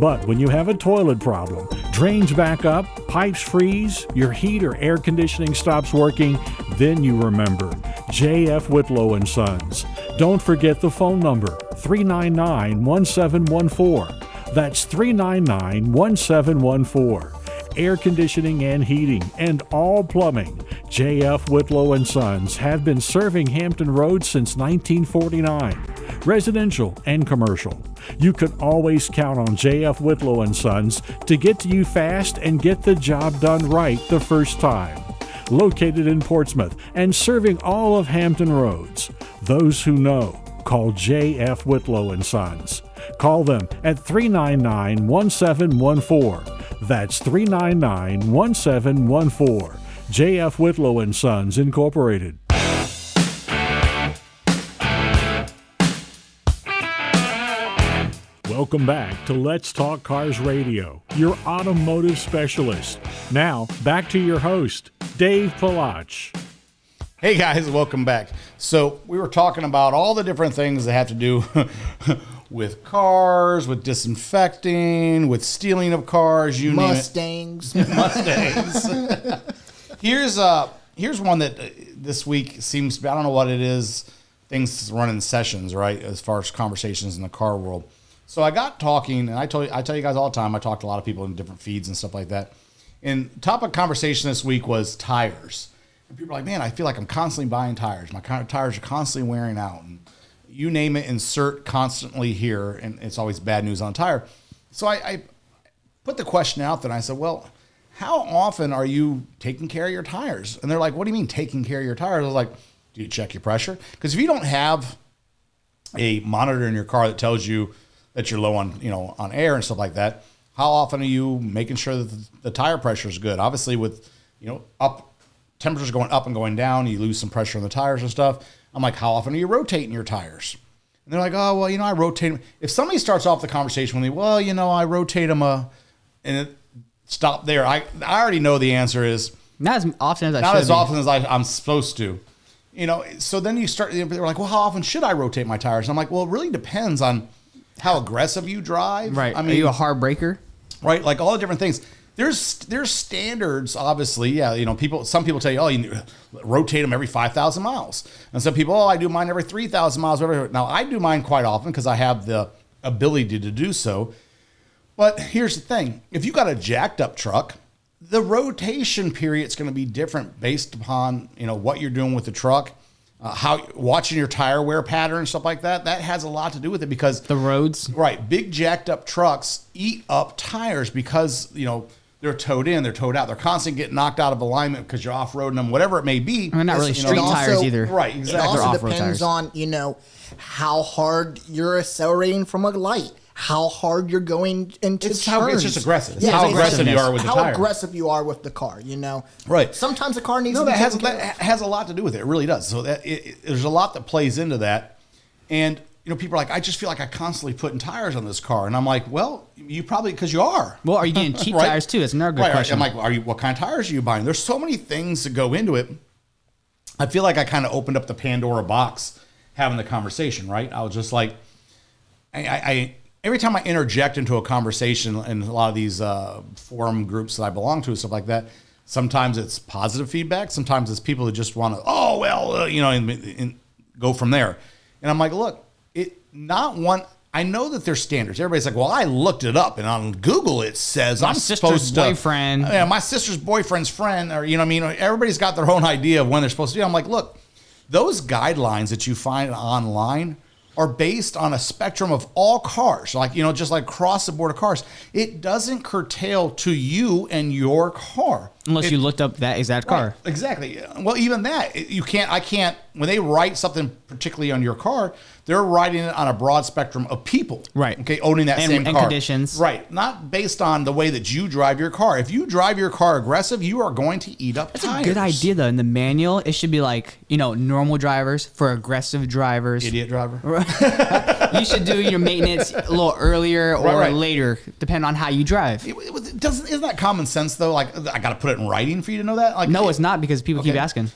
But when you have a toilet problem, drains back up, pipes freeze, your heat or air conditioning stops working, then you remember J.F. Whitlow and Sons. Don't forget the phone number 399 1714. That's 399 1714 air conditioning and heating, and all plumbing. J.F. Whitlow and Sons have been serving Hampton Roads since 1949, residential and commercial. You can always count on J.F. Whitlow and Sons to get to you fast and get the job done right the first time. Located in Portsmouth and serving all of Hampton Roads. Those who know, call J.F. Whitlow and Sons. Call them at 399 1714. That's 399 1714. J.F. Whitlow and Sons, Incorporated. Welcome back to Let's Talk Cars Radio, your automotive specialist. Now, back to your host, Dave Palach. Hey guys, welcome back. So, we were talking about all the different things that have to do with cars, with disinfecting, with stealing of cars, you Mustangs. name it. Mustangs. here's uh here's one that uh, this week seems to be, I don't know what it is. Things run in sessions, right? As far as conversations in the car world. So I got talking, and I told I tell you guys all the time. I talked to a lot of people in different feeds and stuff like that. And topic conversation this week was tires. And people are like, "Man, I feel like I'm constantly buying tires. My tires are constantly wearing out." And you name it, insert constantly here, and it's always bad news on tire. So I, I put the question out there, and I said, "Well, how often are you taking care of your tires?" And they're like, "What do you mean taking care of your tires?" I was like, "Do you check your pressure? Because if you don't have a monitor in your car that tells you that you're low on, you know, on air and stuff like that, how often are you making sure that the, the tire pressure is good? Obviously, with you know up temperatures going up and going down, you lose some pressure on the tires and stuff. I'm like, how often are you rotating your tires? And they're like, oh well, you know, I rotate them. If somebody starts off the conversation with me, well, you know, I rotate them, uh, and it, stop there. I I already know the answer is not as often as I not should as be. often as I, I'm supposed to. You know, so then you start. They're like, well, how often should I rotate my tires? And I'm like, well, it really depends on how aggressive you drive. Right. I mean, Are you a hard breaker? right? Like all the different things. There's there's standards, obviously. Yeah, you know, people. Some people tell you, oh, you rotate them every five thousand miles, and some people, oh, I do mine every three thousand miles. Whatever. Now I do mine quite often because I have the ability to do so. But here's the thing: if you got a jacked up truck, the rotation period is going to be different based upon you know what you're doing with the truck. Uh, how watching your tire wear pattern and stuff like that that has a lot to do with it because the roads right big jacked up trucks eat up tires because you know they're towed in they're towed out they're constantly getting knocked out of alignment because you're off-roading them whatever it may be I mean, not really You know, street And tires also- either. right It also depends tires. on, you know, how hard you're accelerating from a light, how hard you're going into It's how- it's just aggressive. It's how aggressive you are with the car. how tire. aggressive you are with the car. You know, Right. Sometimes the car needs no, to be that has taken care that of. has a lot to do with it. It really does. So that it, it- there's a lot that plays into that, and you know, people are like, I just feel like I constantly putting tires on this car, and I'm like, well, you probably because you are. Well, are you getting cheap Right. tires too? That's another good Right, right. question. I'm like, are you? What kind of tires are you buying? There's so many things that go into it. I feel like I kind of opened up the Pandora box having the conversation. Right? I was just like, I, I, every time I interject into a conversation in a lot of these uh, forum groups that I belong to and stuff like that. Sometimes it's positive feedback. Sometimes it's people that just want to, oh well, uh, you know, and, and go from there. And I'm like, look, not one. I know that there's standards. Everybody's like, well, I looked it up, and on Google it says My I'm sister's supposed to. boyfriend. Yeah, my sister's boyfriend's friend, or you know, I mean, everybody's got their own idea of when they're supposed to do. I'm like, look, those guidelines that you find online are based on a spectrum of all cars, like you know, just like across the board of cars. It doesn't curtail to you and your car. Unless It- you looked up that exact car. Right, exactly. Well, even that, you can't. I can't. When they write something particularly on your car, they're writing it on a broad spectrum of people. Right. Okay. Owning that And- same and car. conditions. Right. Not based on the way that you drive your car. If you drive your car aggressive, you are going to eat up That's a good idea though. In the manual, it should be like you know normal drivers for aggressive drivers. Idiot driver. you should do your maintenance a little earlier or Right, right. later, depending on how you drive. It- it doesn't isn't that common sense though? Like I got to put it in writing for you to know that. Like No, it's not because people keep asking.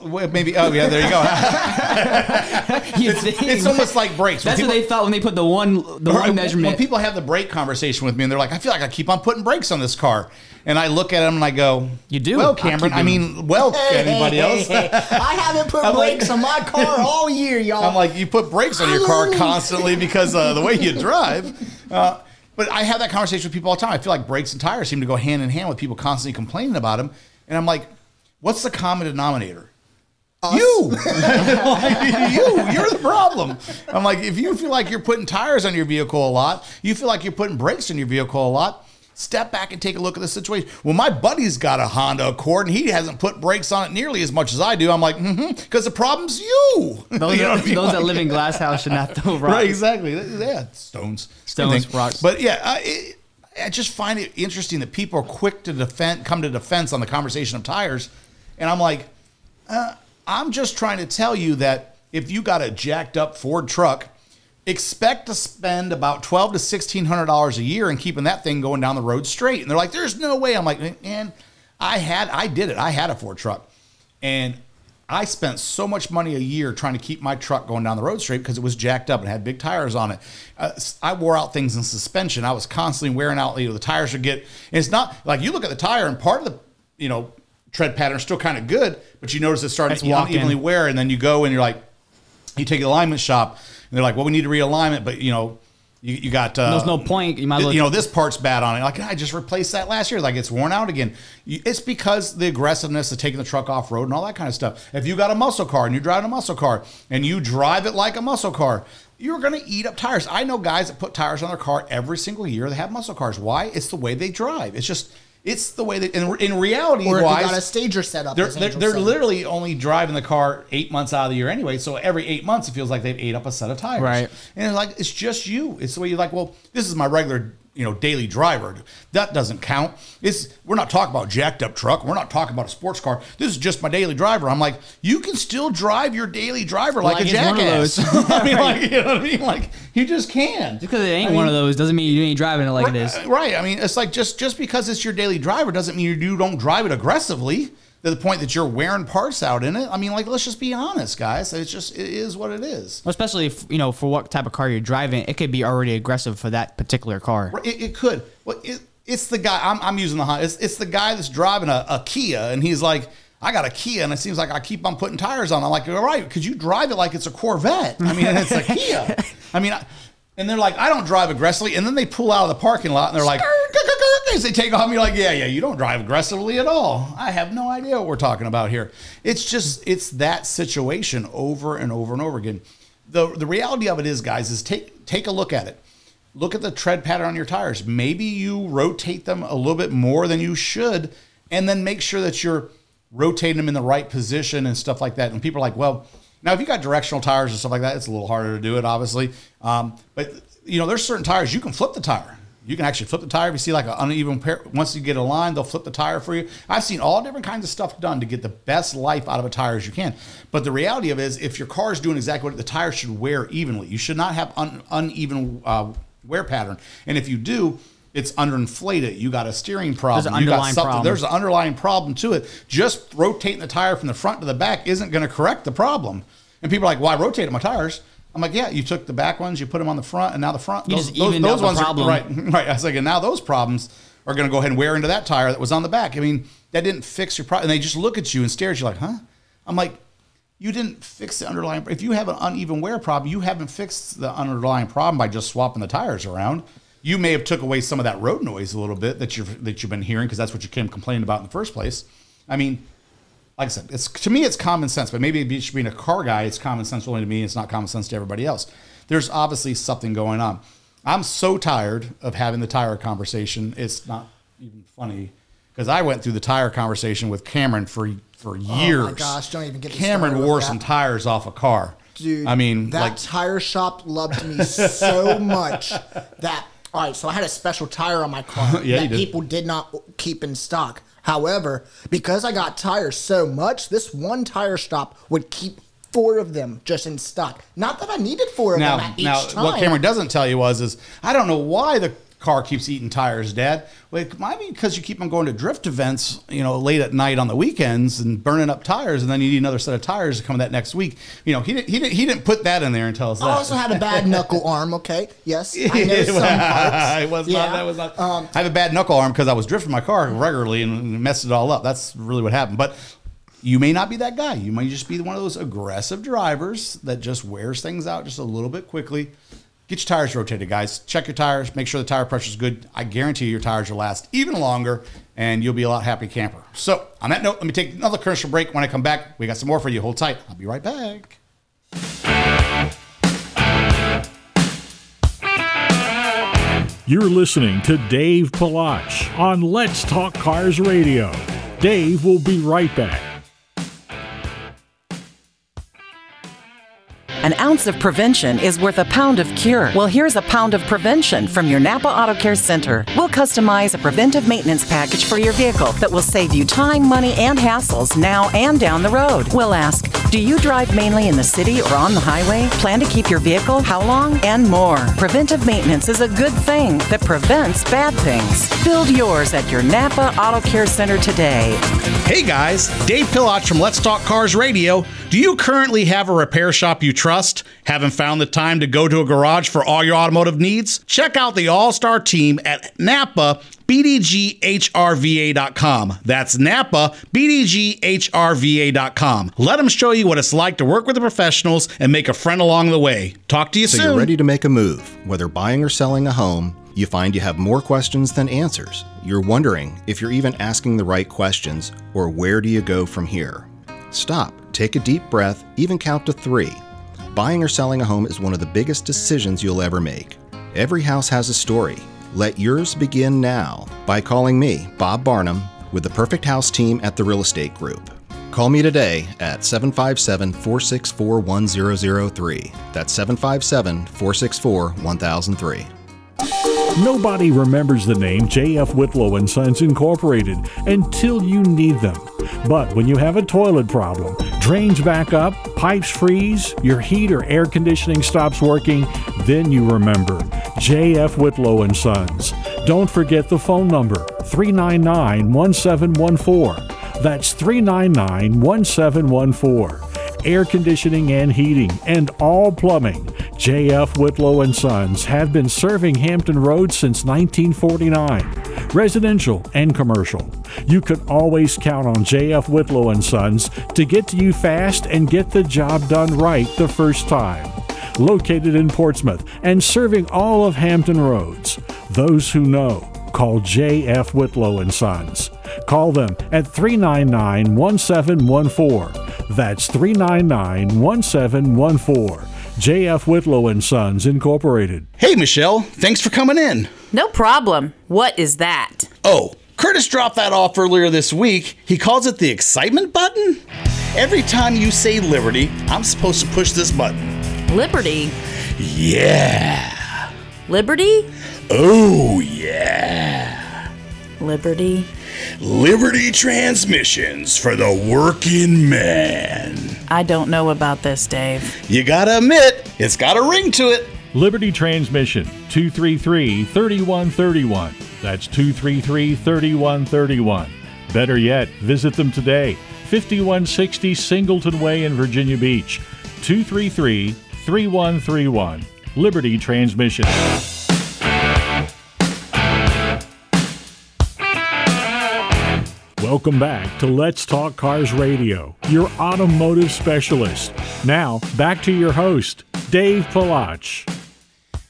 Well, maybe. Oh yeah, there you go. You it's, it's almost like brakes. When That's what they thought when they put the one the one measurement. When people have the brake conversation with me and they're like, I feel like I keep on putting brakes on this car. And I look at them and I go, You do. Well, Cameron, I, mean, well, Hey, anybody hey, else? hey. I haven't put I'm like- brakes on my car all year, y'all. I'm like, you put brakes on your car constantly because uh, the way you drive. Uh, but I have that conversation with people all the time. I feel like brakes and tires seem to go hand in hand with people constantly complaining about them. And I'm like, what's the common denominator? You, Like, you, you're the problem. I'm like, if you feel like you're putting tires on your vehicle a lot, you feel like you're putting brakes on your vehicle a lot. Step back and take a look at the situation. Well, my buddy's got a Honda Accord and he hasn't put brakes on it nearly as much as I do. I'm like, mm-hmm, because the problem's you. those You know are- what I mean? those that live in glass house should not throw rocks. Right, exactly. Yeah, stones, Stones, rocks. But yeah, it, I just find it interesting that people are quick to defend, come to defense on the conversation of tires, and I'm like, uh, I'm just trying to tell you that if you got a jacked up Ford truck, expect to spend about twelve to sixteen hundred dollars a year in keeping that thing going down the road straight. And they're like, "There's no way." I'm like, "Man, I had, I did it. I had a Ford truck, and." I spent so much money a year trying to keep my truck going down the road straight because it was jacked up and had big tires on it. Uh, I wore out things in suspension. I was constantly wearing out. You know, the tires would get. And it's not like you look at the tire and part of the, you know, tread pattern is still kind of good, but you notice it starting That's to walking. unevenly wear, and then you go and you're like, you take the alignment shop, they're like, well, we need to realignment, it, but you know, you, you got uh, There's no point. You might well- you know this part's bad on it. Like I just replaced that last year. Like it's worn out again. You- It's because the aggressiveness of taking the truck off road and all that kind of stuff. If you got a muscle car and you're driving a muscle car and you drive it like a muscle car, you're going to eat up tires. I know guys that put tires on their car every single year. They have muscle cars. Why? It's the way they drive. It's just it's the way that in, in reality or wise, got a stager set up. they're, they're, they're literally only driving the car eight months out of the year anyway. So every eight months, it feels like they've ate up a set of tires. Right. And it's like, it's just you. It's the way you're like, well, this is my regular, you know, daily driver. That doesn't count. It's, we're not talking about jacked up truck. We're not talking about a sports car. This is just my daily driver. I'm like, you can still drive your daily driver like, Like a it's one of jackass. I mean, Right. like, you know what I mean? Like, you just can. Just because it ain't I one of those doesn't mean you ain't driving it like it is. Right, Right. I mean, it's like just just because it's your daily driver doesn't mean you don't drive it aggressively to the point that you're wearing parts out in it. I mean, like let's just be honest, guys. It's just it is what it is. Especially if you know for what type of car you're driving, it could be already aggressive for that particular car. It, it could. Well, it, it's the guy. I'm, I'm using the Honda. It's, it's the guy that's driving a, a Kia, and he's like. I got a Kia, and it seems like I keep on putting tires on. I'm like, all right, could you drive it like it's a Corvette. I mean, it's a Kia. I mean, and they're like, I don't drive aggressively, and then they pull out of the parking lot, and they're like, as they take off, you're like, yeah, yeah, you don't drive aggressively at all. I have no idea what we're talking about here. It's just, it's that situation over and over and over again. The the reality of it is, guys, is take take a look at it. Look at the tread pattern on your tires. Maybe you rotate them a little bit more than you should, and then make sure that you're rotating them in the right position and stuff like that. And people are like, well, now if you got directional tires and stuff like that, it's a little harder to do it, obviously. Um, but you know, there's certain tires you can flip the tire. You can actually flip the tire if you see like an uneven pair. Once you get a line, they'll flip the tire for you. I've seen all different kinds of stuff done to get the best life out of a tire as you can. But the reality of it is, if your car is doing exactly what the tire should wear evenly, you should not have un, uneven uh, wear pattern. And if you do, it's underinflated. You got a steering problem. There's an you got underlying something. problem. There's an underlying problem to it. Just rotating the tire from the front to the back isn't going to correct the problem. And people are like, "Why rotate my tires?" I'm like, "Yeah, you took the back ones, you put them on the front, and now the front. You those, those, those ones problem. are right, right." I was like, "And now those problems are going to go ahead and wear into that tire that was on the back." I mean, that didn't fix your problem. And they just look at you and stare at you like, "Huh?" I'm like, you didn't fix the underlying. If you have an uneven wear problem, you haven't fixed the underlying problem by just swapping the tires around. You may have took away some of that road noise a little bit that you've that you've been hearing because that's what you came complaining about in the first place. I mean, like I said, it's to me it's common sense, but maybe being a car guy, it's common sense only to me. It's not common sense to everybody else. There's obviously something going on. I'm so tired of having the tire conversation. It's not even funny because I went through the tire conversation with Cameron for for years. Oh my gosh, don't even get me Cameron wore some tires off a car. Dude, I mean, that like tire shop loved me so much that all right. So I had a special tire on my car Yeah, that people did not keep in stock. However, because I got tires so much, this one tire shop would keep four of them just in stock. Not that I needed four of them now, at each now time. what Cameron doesn't tell you was is I don't know why the car keeps eating tires, Dad. Well, it might be because you keep on going to drift events, you know, late at night on the weekends and burning up tires, and then you need another set of tires to come that next week. You know, he didn't he didn't he didn't put that in there and tell us that. I also had a bad knuckle arm. Okay, yes, I know some parts. it was Yeah. not. That was not. Um, I have a bad knuckle arm because I was drifting my car regularly and messed it all up. That's really what happened. But you may not be that guy. You might just be one of those aggressive drivers that just wears things out just a little bit quickly. Get your tires rotated, guys. Check your tires. Make sure the tire pressure is good. I guarantee you your tires will last even longer, and you'll be a lot happy camper. So, on that note, let me take another commercial break. When I come back, we got some more for you. Hold tight. I'll be right back. You're listening to Dave Palach on Let's Talk Cars Radio. Dave will be right back. An ounce of prevention is worth a pound of cure. Well, here's a pound of prevention from your Napa Auto Care Center. We'll customize a preventive maintenance package for your vehicle that will save you time, money, and hassles now and down the road. We'll ask, do you drive mainly in the city or on the highway? Plan to keep your vehicle? How long? And more. Preventive maintenance is a good thing that prevents bad things. Build yours at your Napa Auto Care Center today. Hey guys, Dave Palach from Let's Talk Cars Radio. Do you currently have a repair shop you trust? Haven't found the time to go to a garage for all your automotive needs? Check out the all star team at Napa. BDGHRVA.com. That's Napa, BDGHRVA.com. Let them show you what it's like to work with the professionals and make a friend along the way. Talk to you So soon. So you're ready to make a move. Whether buying or selling a home, you find you have more questions than answers. You're wondering if you're even asking the right questions or where do you go from here? Stop, take a deep breath, even count to three. Buying or selling a home is one of the biggest decisions you'll ever make. Every house has a story. Let yours begin now by calling me, Bob Barnum, with the Perfect House team at the Real Estate Group. Call me today at 757 464 1003. That's 757 464 1003. Nobody remembers the name J.F. Whitlow and Sons Incorporated until you need them. But when you have a toilet problem, drains back up, pipes freeze, your heat or air conditioning stops working, then you remember J.F. Whitlow and Sons. Don't forget the phone number 399-1714. That's 399-1714 air conditioning and heating, and all plumbing. J.F. Whitlow and Sons have been serving Hampton Roads since 1949, residential and commercial. You can always count on J.F. Whitlow and Sons to get to you fast and get the job done right the first time. Located in Portsmouth and serving all of Hampton Roads. Those who know call J.F. Whitlow and Sons. Call them at 399 1714. That's 399 1714. J.F. Whitlow and Sons Incorporated. Hey, Michelle, thanks for coming in. No problem. What is that? Oh, Curtis dropped that off earlier this week. He calls it the excitement button. Every time you say Liberty, I'm supposed to push this button. Liberty? Yeah. Liberty? Oh, yeah. Liberty? Liberty Transmissions for the working man. I don't know about this, Dave. You gotta admit, it's got a ring to it. Liberty Transmission, 233 3131. That's 233 3131. Better yet, visit them today. 5160 Singleton Way in Virginia Beach. 233 3131. Liberty Transmission. Welcome back to Let's Talk Cars Radio, your automotive specialist. Now, back to your host, Dave Palach.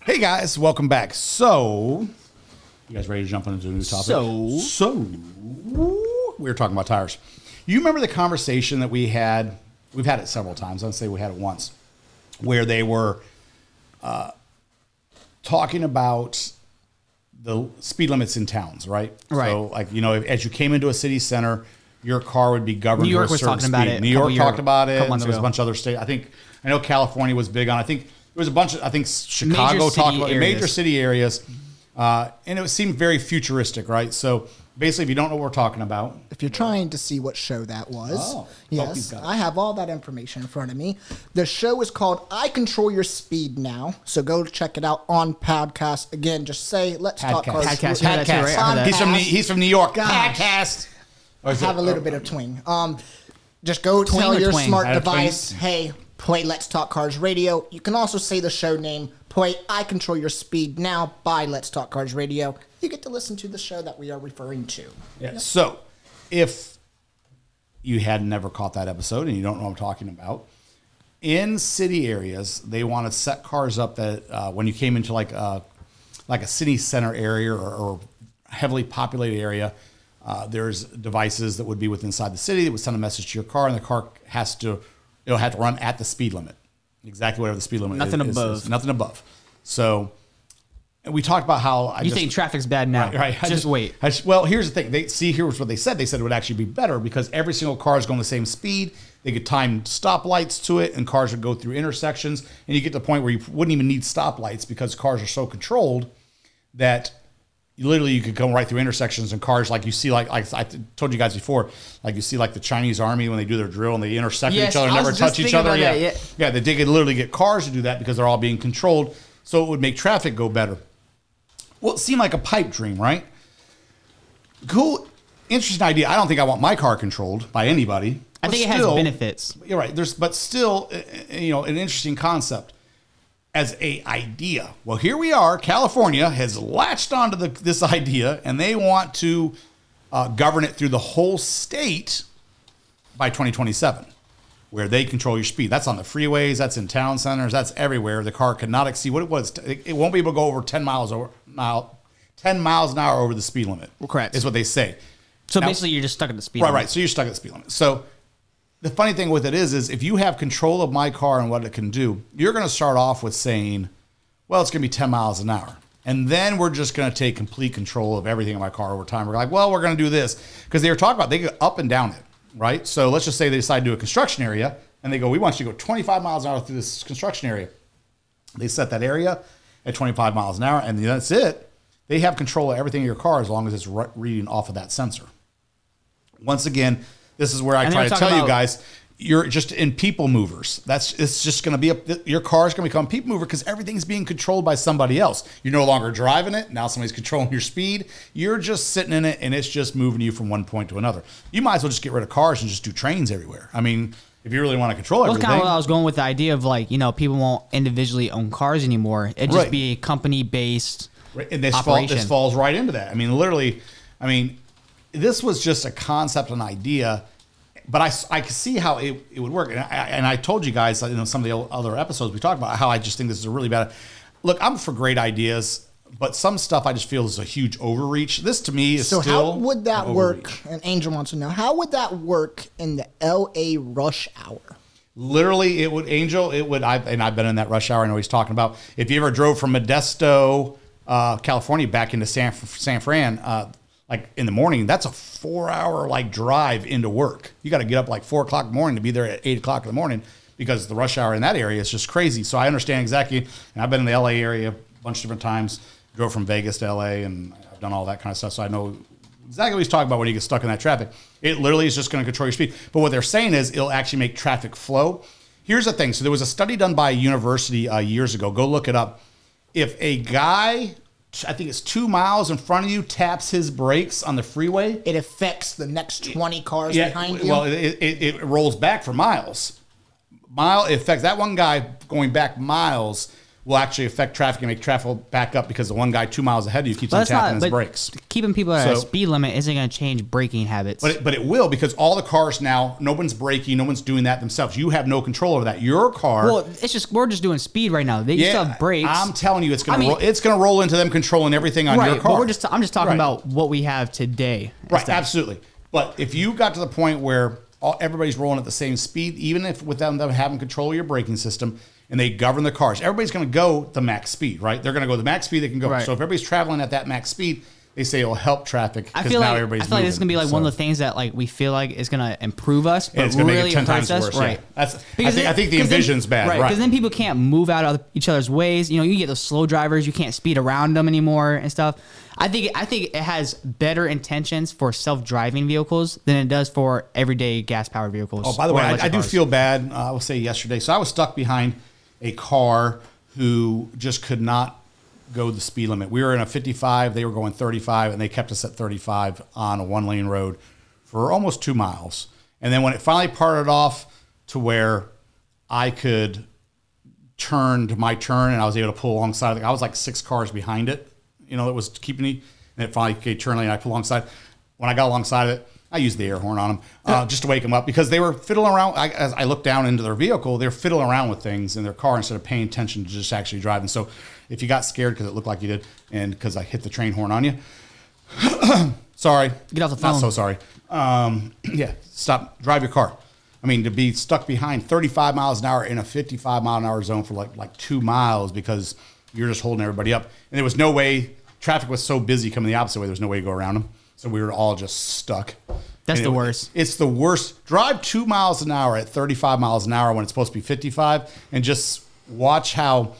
Hey guys, welcome back. So, you guys ready to jump into a new topic? So? so we were talking about tires. You remember the conversation that we had? We've had it several times. I'd say we had it once, where they were uh, talking about the speed limits in towns, right? Right. So, like you know, as you came into a city center, your car would be governed. New York was talking about it New York year- talked about it. there was a bunch of other states. I think I know California was big on. I think there was a bunch of. I think Chicago talked about it, major city areas, uh, and it seemed very futuristic, right? So basically, if you don't know what we're talking about, If you're trying to see what show that was, Oh. He's yes, got it. I have all that information in front of me. The show is called I Control Your Speed Now. So go check it out on podcast. Again, just say, let's talk Podcast. cars. Podcast, yeah, that's right, I heard that. He's from New- he's from New York. Gosh. Podcast. Or I is have it- a little bit of twing. Um, just go Twing tell your twang? smart I have twing. device, hey, play Let's Talk Cars Radio. You can also say the show name, play I Control Your Speed Now by Let's Talk Cars Radio. You get to listen to the show that we are referring to. Yeah. So, if you had never caught that episode and you don't know what I'm talking about, in city areas, they want to set cars up that uh, when you came into like a, like a city center area or, or heavily populated area, uh, there's devices that would be within inside the city that would send a message to your car, and the car has to it'll have to run at the speed limit, exactly whatever the speed limit Nothing is, is- above. is. nothing above. So, and we talked about how I You just, think traffic's bad now? Right, right. I Just, wait. I just- well, here's the thing. They see here's what they said. They said it would actually be better because every single car is going the same speed. They could time stoplights to it, and cars would go through intersections, and you get to the point where you wouldn't even need stoplights because cars are so controlled that you literally you could go right through intersections and cars like you see like, like I told you guys before like you see like the Chinese army when they do their drill and they intersect with Yes, each other and never touch each other yeah that, yeah. yeah they could literally get cars to do that because they're all being controlled so it would make traffic go better well, it seemed like a pipe dream, right? Cool, interesting idea. I don't think I want my car controlled by anybody. I think it has benefits. You're right. There's, but still, uh, uh, you know, an interesting concept as a idea. Well, here we are. California has latched onto the, this idea, and they want to uh, govern it through the whole state by 2027, where they control your speed. That's on the freeways. That's in town centers. That's everywhere. The car cannot exceed what it was. It won't be able to go over 10 miles over mile, 10 miles an hour over the speed limit. Well, Correct. Is what they say. So Now- basically, you're just stuck at the speed. Right, limit. right. So you're stuck at the speed limit. So the funny thing with it is, is if you have control of my car and what it can do, you're going to start off with saying, well, it's going to be 10 miles an hour. And then we're just going to take complete control of everything in my car over time. We're like, well, we're going to do this. Because they were talking about, they go up and down it, right? So let's just say they decide to do a construction area and they go, we want you to go 25 miles an hour through this construction area. They set that area at 25 miles an hour and that's it. They have control of everything in your car as long as it's re- reading off of that sensor. Once again, this is where I And try to tell talking you guys, you're just in people movers. That's it's just going to be a your car is going to become a people mover because everything's being controlled by somebody else. You're no longer driving it. Now somebody's controlling your speed. You're just sitting in it and it's just moving you from one point to another. You might as well just get rid of cars and just do trains everywhere. I mean, if you really want to control Well, that's kind of what I was going with the idea of like you know people won't individually own cars anymore. It'd just Right. be a company based Right, and this, fall, this falls right into that. I mean, literally, I mean, this was just a concept, an idea, but I, I could see how it, it would work. And I, and I told you guys in some of the other episodes we talked about how I just think this is a really bad. Look, I'm for great ideas, but some stuff I just feel is a huge overreach. This to me is So still how would that an work? And Angel wants to know how would that work in the L.A. rush hour? Literally, it would Angel. It would. I've, and I've been in that rush hour. I know he's talking about. If you ever drove from Modesto, uh, California, back into San San Fran, uh, like in the morning, that's a four-hour like drive into work. You got to get up like four o'clock in the morning to be there at eight o'clock in the morning because the rush hour in that area is just crazy. So I understand exactly, and I've been in the LA area a bunch of different times. Drove from Vegas to LA, and I've done all that kind of stuff, so I know exactly what he's talking about when you get stuck in that traffic. It literally is just going to control your speed. But what they're saying is it'll actually make traffic flow. Here's the thing. So there was a study done by a university uh, years ago. Go look it up. If a guy, I think it's two miles in front of you, taps his brakes on the freeway, It affects the next 20 cars yeah, behind you. well, it, it, it rolls back for miles. Mile it affects that one guy going back miles will actually affect traffic and make traffic back up because the one guy two miles ahead of you keeps on tapping not- his brakes. Keeping people at a speed limit isn't going to change braking habits. But it, but it will because all the cars now, no one's braking, no one's doing that themselves. You have no control over that. Your car. well, it's just we're just doing speed right now. They used to have brakes. I'm telling you, it's gonna mean- roll, it's gonna roll into them controlling everything on right, your car. we're just I'm just talking Right. about what we have today. Right, stuff. absolutely. But if you got to the point where all, everybody's rolling at the same speed, even if without them having control of your braking system, and they govern the cars, everybody's going to go the max speed, right? They're going to go the max speed they can go. Right. So if everybody's traveling at that max speed, they say it'll help traffic. I feel now like I everybody's feel like this is gonna be like moving. one of the things that like we feel like is gonna improve us, but it's gonna really make it ten times us. worse. yeah. Right. That's. I Because think, then- I think the 'cause then- bad. Right. Because then people can't move out of each other's ways. You know, you get those slow drivers. You can't speed around them anymore and stuff. I think I think it has better intentions for self-driving vehicles than it does for everyday gas-powered vehicles. Oh, by the way, I, I do feel bad. Uh, I will say yesterday. So I was stuck behind a car who just could not go the speed limit. We were in a 55. They were going 35, and they kept us at 35 on a one lane road for almost two miles. And then when it finally parted off to where I could turn to my turn and I was able to pull alongside, I was like six cars behind it, you know, that was keeping me. And it finally turned lane, and I pulled alongside. When I got alongside it, I used the air horn on them uh, just to wake them up because they were fiddling around. I, as I looked down into their vehicle, they're fiddling around with things in their car instead of paying attention to just actually driving. So if you got scared because it looked like you did and because I hit the train horn on you, sorry. Get off the phone. Not so sorry. Um, yeah, stop. Drive your car. I mean, to be stuck behind 35 miles an hour in a 55 mile an hour zone for like like two miles because you're just holding everybody up, and there was no way. Traffic was so busy coming the opposite way. There was no way to go around them, so we were all just stuck. That's And the it- worst. It's the worst. Drive two miles an hour at 35 miles an hour when it's supposed to be 55, and just watch how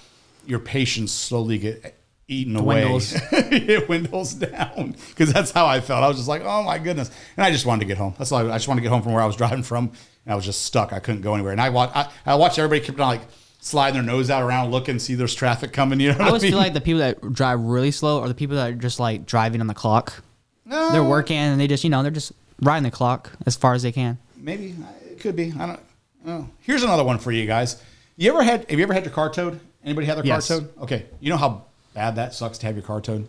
your patience slowly get eaten Dwindles. away. it dwindles down because that's how I felt. I was just like, oh my goodness, and I just wanted to get home. That's all. I, I just wanted to get home from where I was driving from, and I was just stuck. I couldn't go anywhere. And I watched. I, I watched everybody keep on like sliding their nose out around, looking, see there's traffic coming. You know, I always mean? feel like the people that drive really slow are the people that are just like driving on the clock. They're working and they just, you know, they're just riding the clock as far as they can. maybe it could be. I don't. know. Here's another one for you guys. You ever had? Have you ever had your car towed? Anybody had their Yes. car towed? Okay, you know how bad that sucks to have your car towed.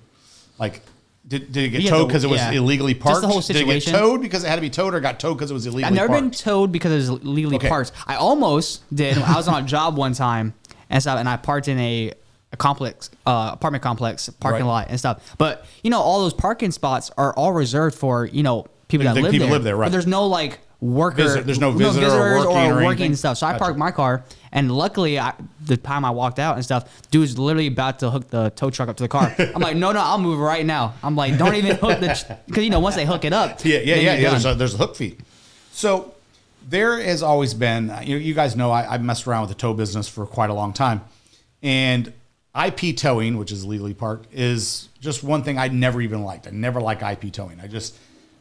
Like, did, did it get Yeah, towed because it was yeah. illegally Just parked? the whole Did it get towed because it had to be towed, or got towed because it was illegally I've never parked? been towed because it was legally Okay. parked. I almost did. I was on a job one time and stuff, and I parked in a, a complex, uh, apartment complex parking Right. lot and stuff. But you know, all those parking spots are all reserved for you know people that the live people there. live there, right. But there's no like worker. Visitor- there's no visitor or visitors working or working stuff. So I Gotcha. parked my car, and luckily, I, the time I walked out and stuff, dude was literally about to hook the tow truck up to the car. I'm like, no, no, I'll move right now. I'm like, don't even hook the because you know once they hook it up, Yeah, yeah, yeah. yeah there's, a, there's a hook fee. So there has always been. You, know, you guys know I, I've messed around with the tow business for quite a long time, and IP towing, which is legally parked, is just one thing I never even liked. I never like IP towing. I just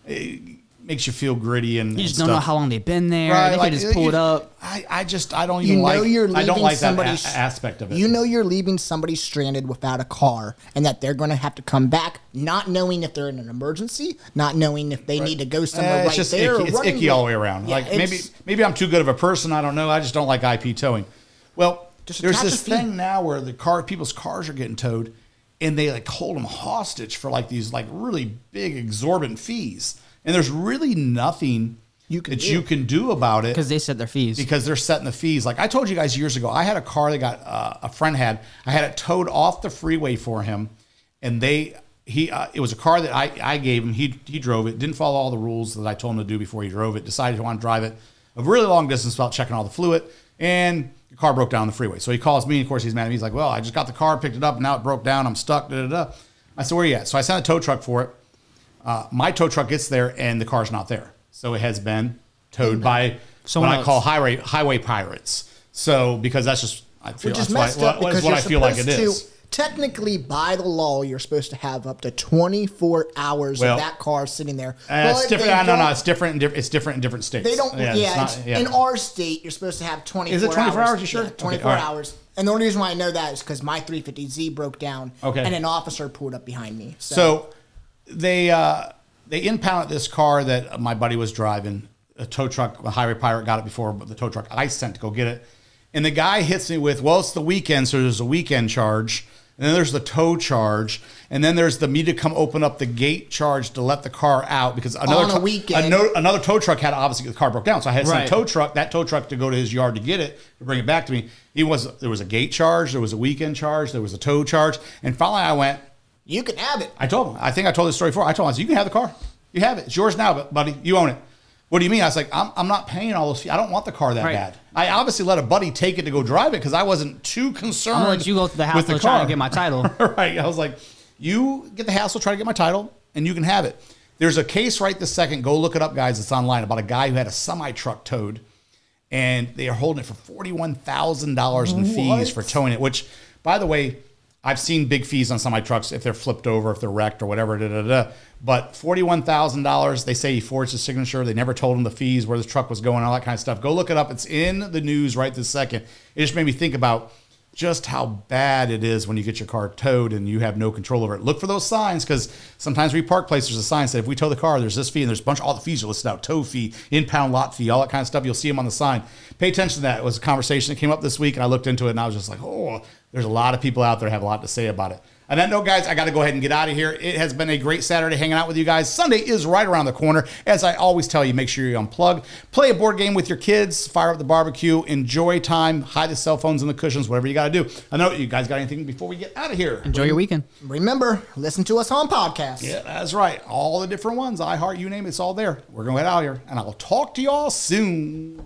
it makes you feel gritty and You just and don't know how long they've been there. Right, they like, just pull you- it up. I, I just I don't You even know like you're I don't leaving like that somebody aspect of it. You know you're leaving somebody stranded without a car, and that they're going to have to come back, not knowing if they're in an emergency, not knowing if they need to go somewhere Eh, right it's just there. icky. It's icky all the way around. Yeah, like maybe maybe I'm too good of a person. I don't know. I just don't like IP towing. Well, Just there's this thing now where the car people's cars are getting towed, and they like hold them hostage for like these like really big exorbitant fees, and there's really nothing You can that do. you can do about it because they set their fees. because they're setting the fees. Like I told you guys years ago, I had a car that got uh, a friend had. I had it towed off the freeway for him, and they he uh, it was a car that I, I gave him. He he drove it. Didn't follow all the rules that I told him to do before he drove it. Decided he wanted to drive it a really long distance without checking all the fluid, and car broke down on the freeway. So he calls me. And of course, he's mad at me. He's like, "Well, I just got the car, picked it up, and now it broke down. I'm stuck." Da da da. I said, "Where you at?" So I sent a tow truck for it. Uh, my tow truck gets there and the car's not there. So it has been towed by Someone I call highway highway pirates. So because that's just I feel Which is that's what, messed what- up what is because what you're I feel like it is. Technically, by the law, you're supposed to have up to 24 hours Well, of that car sitting there. Uh, it's different. uh, no, no, it's different. It's different in different states. They don't. Yeah, it's not- yeah. in our state, you're supposed to have 24. Is it 24 hours, you sure? Yeah, 24 all right. hours. And the only reason why I know that is because my 350Z broke down. Okay. And an officer pulled up behind me. So, So they uh, they impounded this car that my buddy was driving. A tow truck, a highway pirate got it before, but the tow truck I sent to go get it. And the guy hits me with, "Well, it's the weekend, so there's a weekend charge." And then there's the tow charge, and then there's the me to come open up the gate charge to let the car out because another On a weekend. ano- another tow truck had obviously the car broke down, so I had send Right. tow truck that tow truck to go to his yard to get it to bring it back to me. He was there was a gate charge, there was a weekend charge, there was a tow charge, and finally I went, you can have it. I told him. I think I told this story before. I told him, I said, you can have the car. You have it. It's yours now, but buddy, you own it. What do you mean? I was like, I'm, I'm not paying all those fees. I don't want the car that Right. bad. I obviously let a buddy take it to go drive it because I wasn't too concerned. I'm gonna let you go to the house with to the try car. to get my title. right. I was like, you get the hassle, try to get my title, and you can have it. There's a case right this second. Go look it up, guys. It's online about a guy who had a semi truck towed, and they are holding it for forty one thousand dollars in fees for towing it. Which, by the way, I've seen big fees on semi trucks if they're flipped over, if they're wrecked or whatever. Da, da, da. But forty one thousand dollars, they say he forged his signature. They never told him the fees, where the truck was going, all that kind of stuff. Go look it up. It's in the news right this second. It just made me think about just how bad it is when you get your car towed and you have no control over it. Look for those signs because sometimes we park places, there's a sign that says if we tow the car, there's this fee and there's a bunch of all the fees are listed out tow fee, impound lot fee, all that kind of stuff. You'll see them on the sign. Pay attention to that. It was a conversation that came up this week and I looked into it and I was just like, oh, there's a lot of people out there have a lot to say about it. On that note, guys, I got to go ahead and get out of here. It has been a great Saturday hanging out with you guys. Sunday is right around the corner. As I always tell you, make sure you unplug, play a board game with your kids, fire up the barbecue, enjoy time, hide the cell phones in the cushions, whatever you got to do. I know you guys got anything before we get out of here. Enjoy your weekend. Remember, listen to us on podcasts. Yeah, that's right. All the different ones, iHeart, you name it, it's all there. We're going to get out of here, and I'll talk to y'all soon.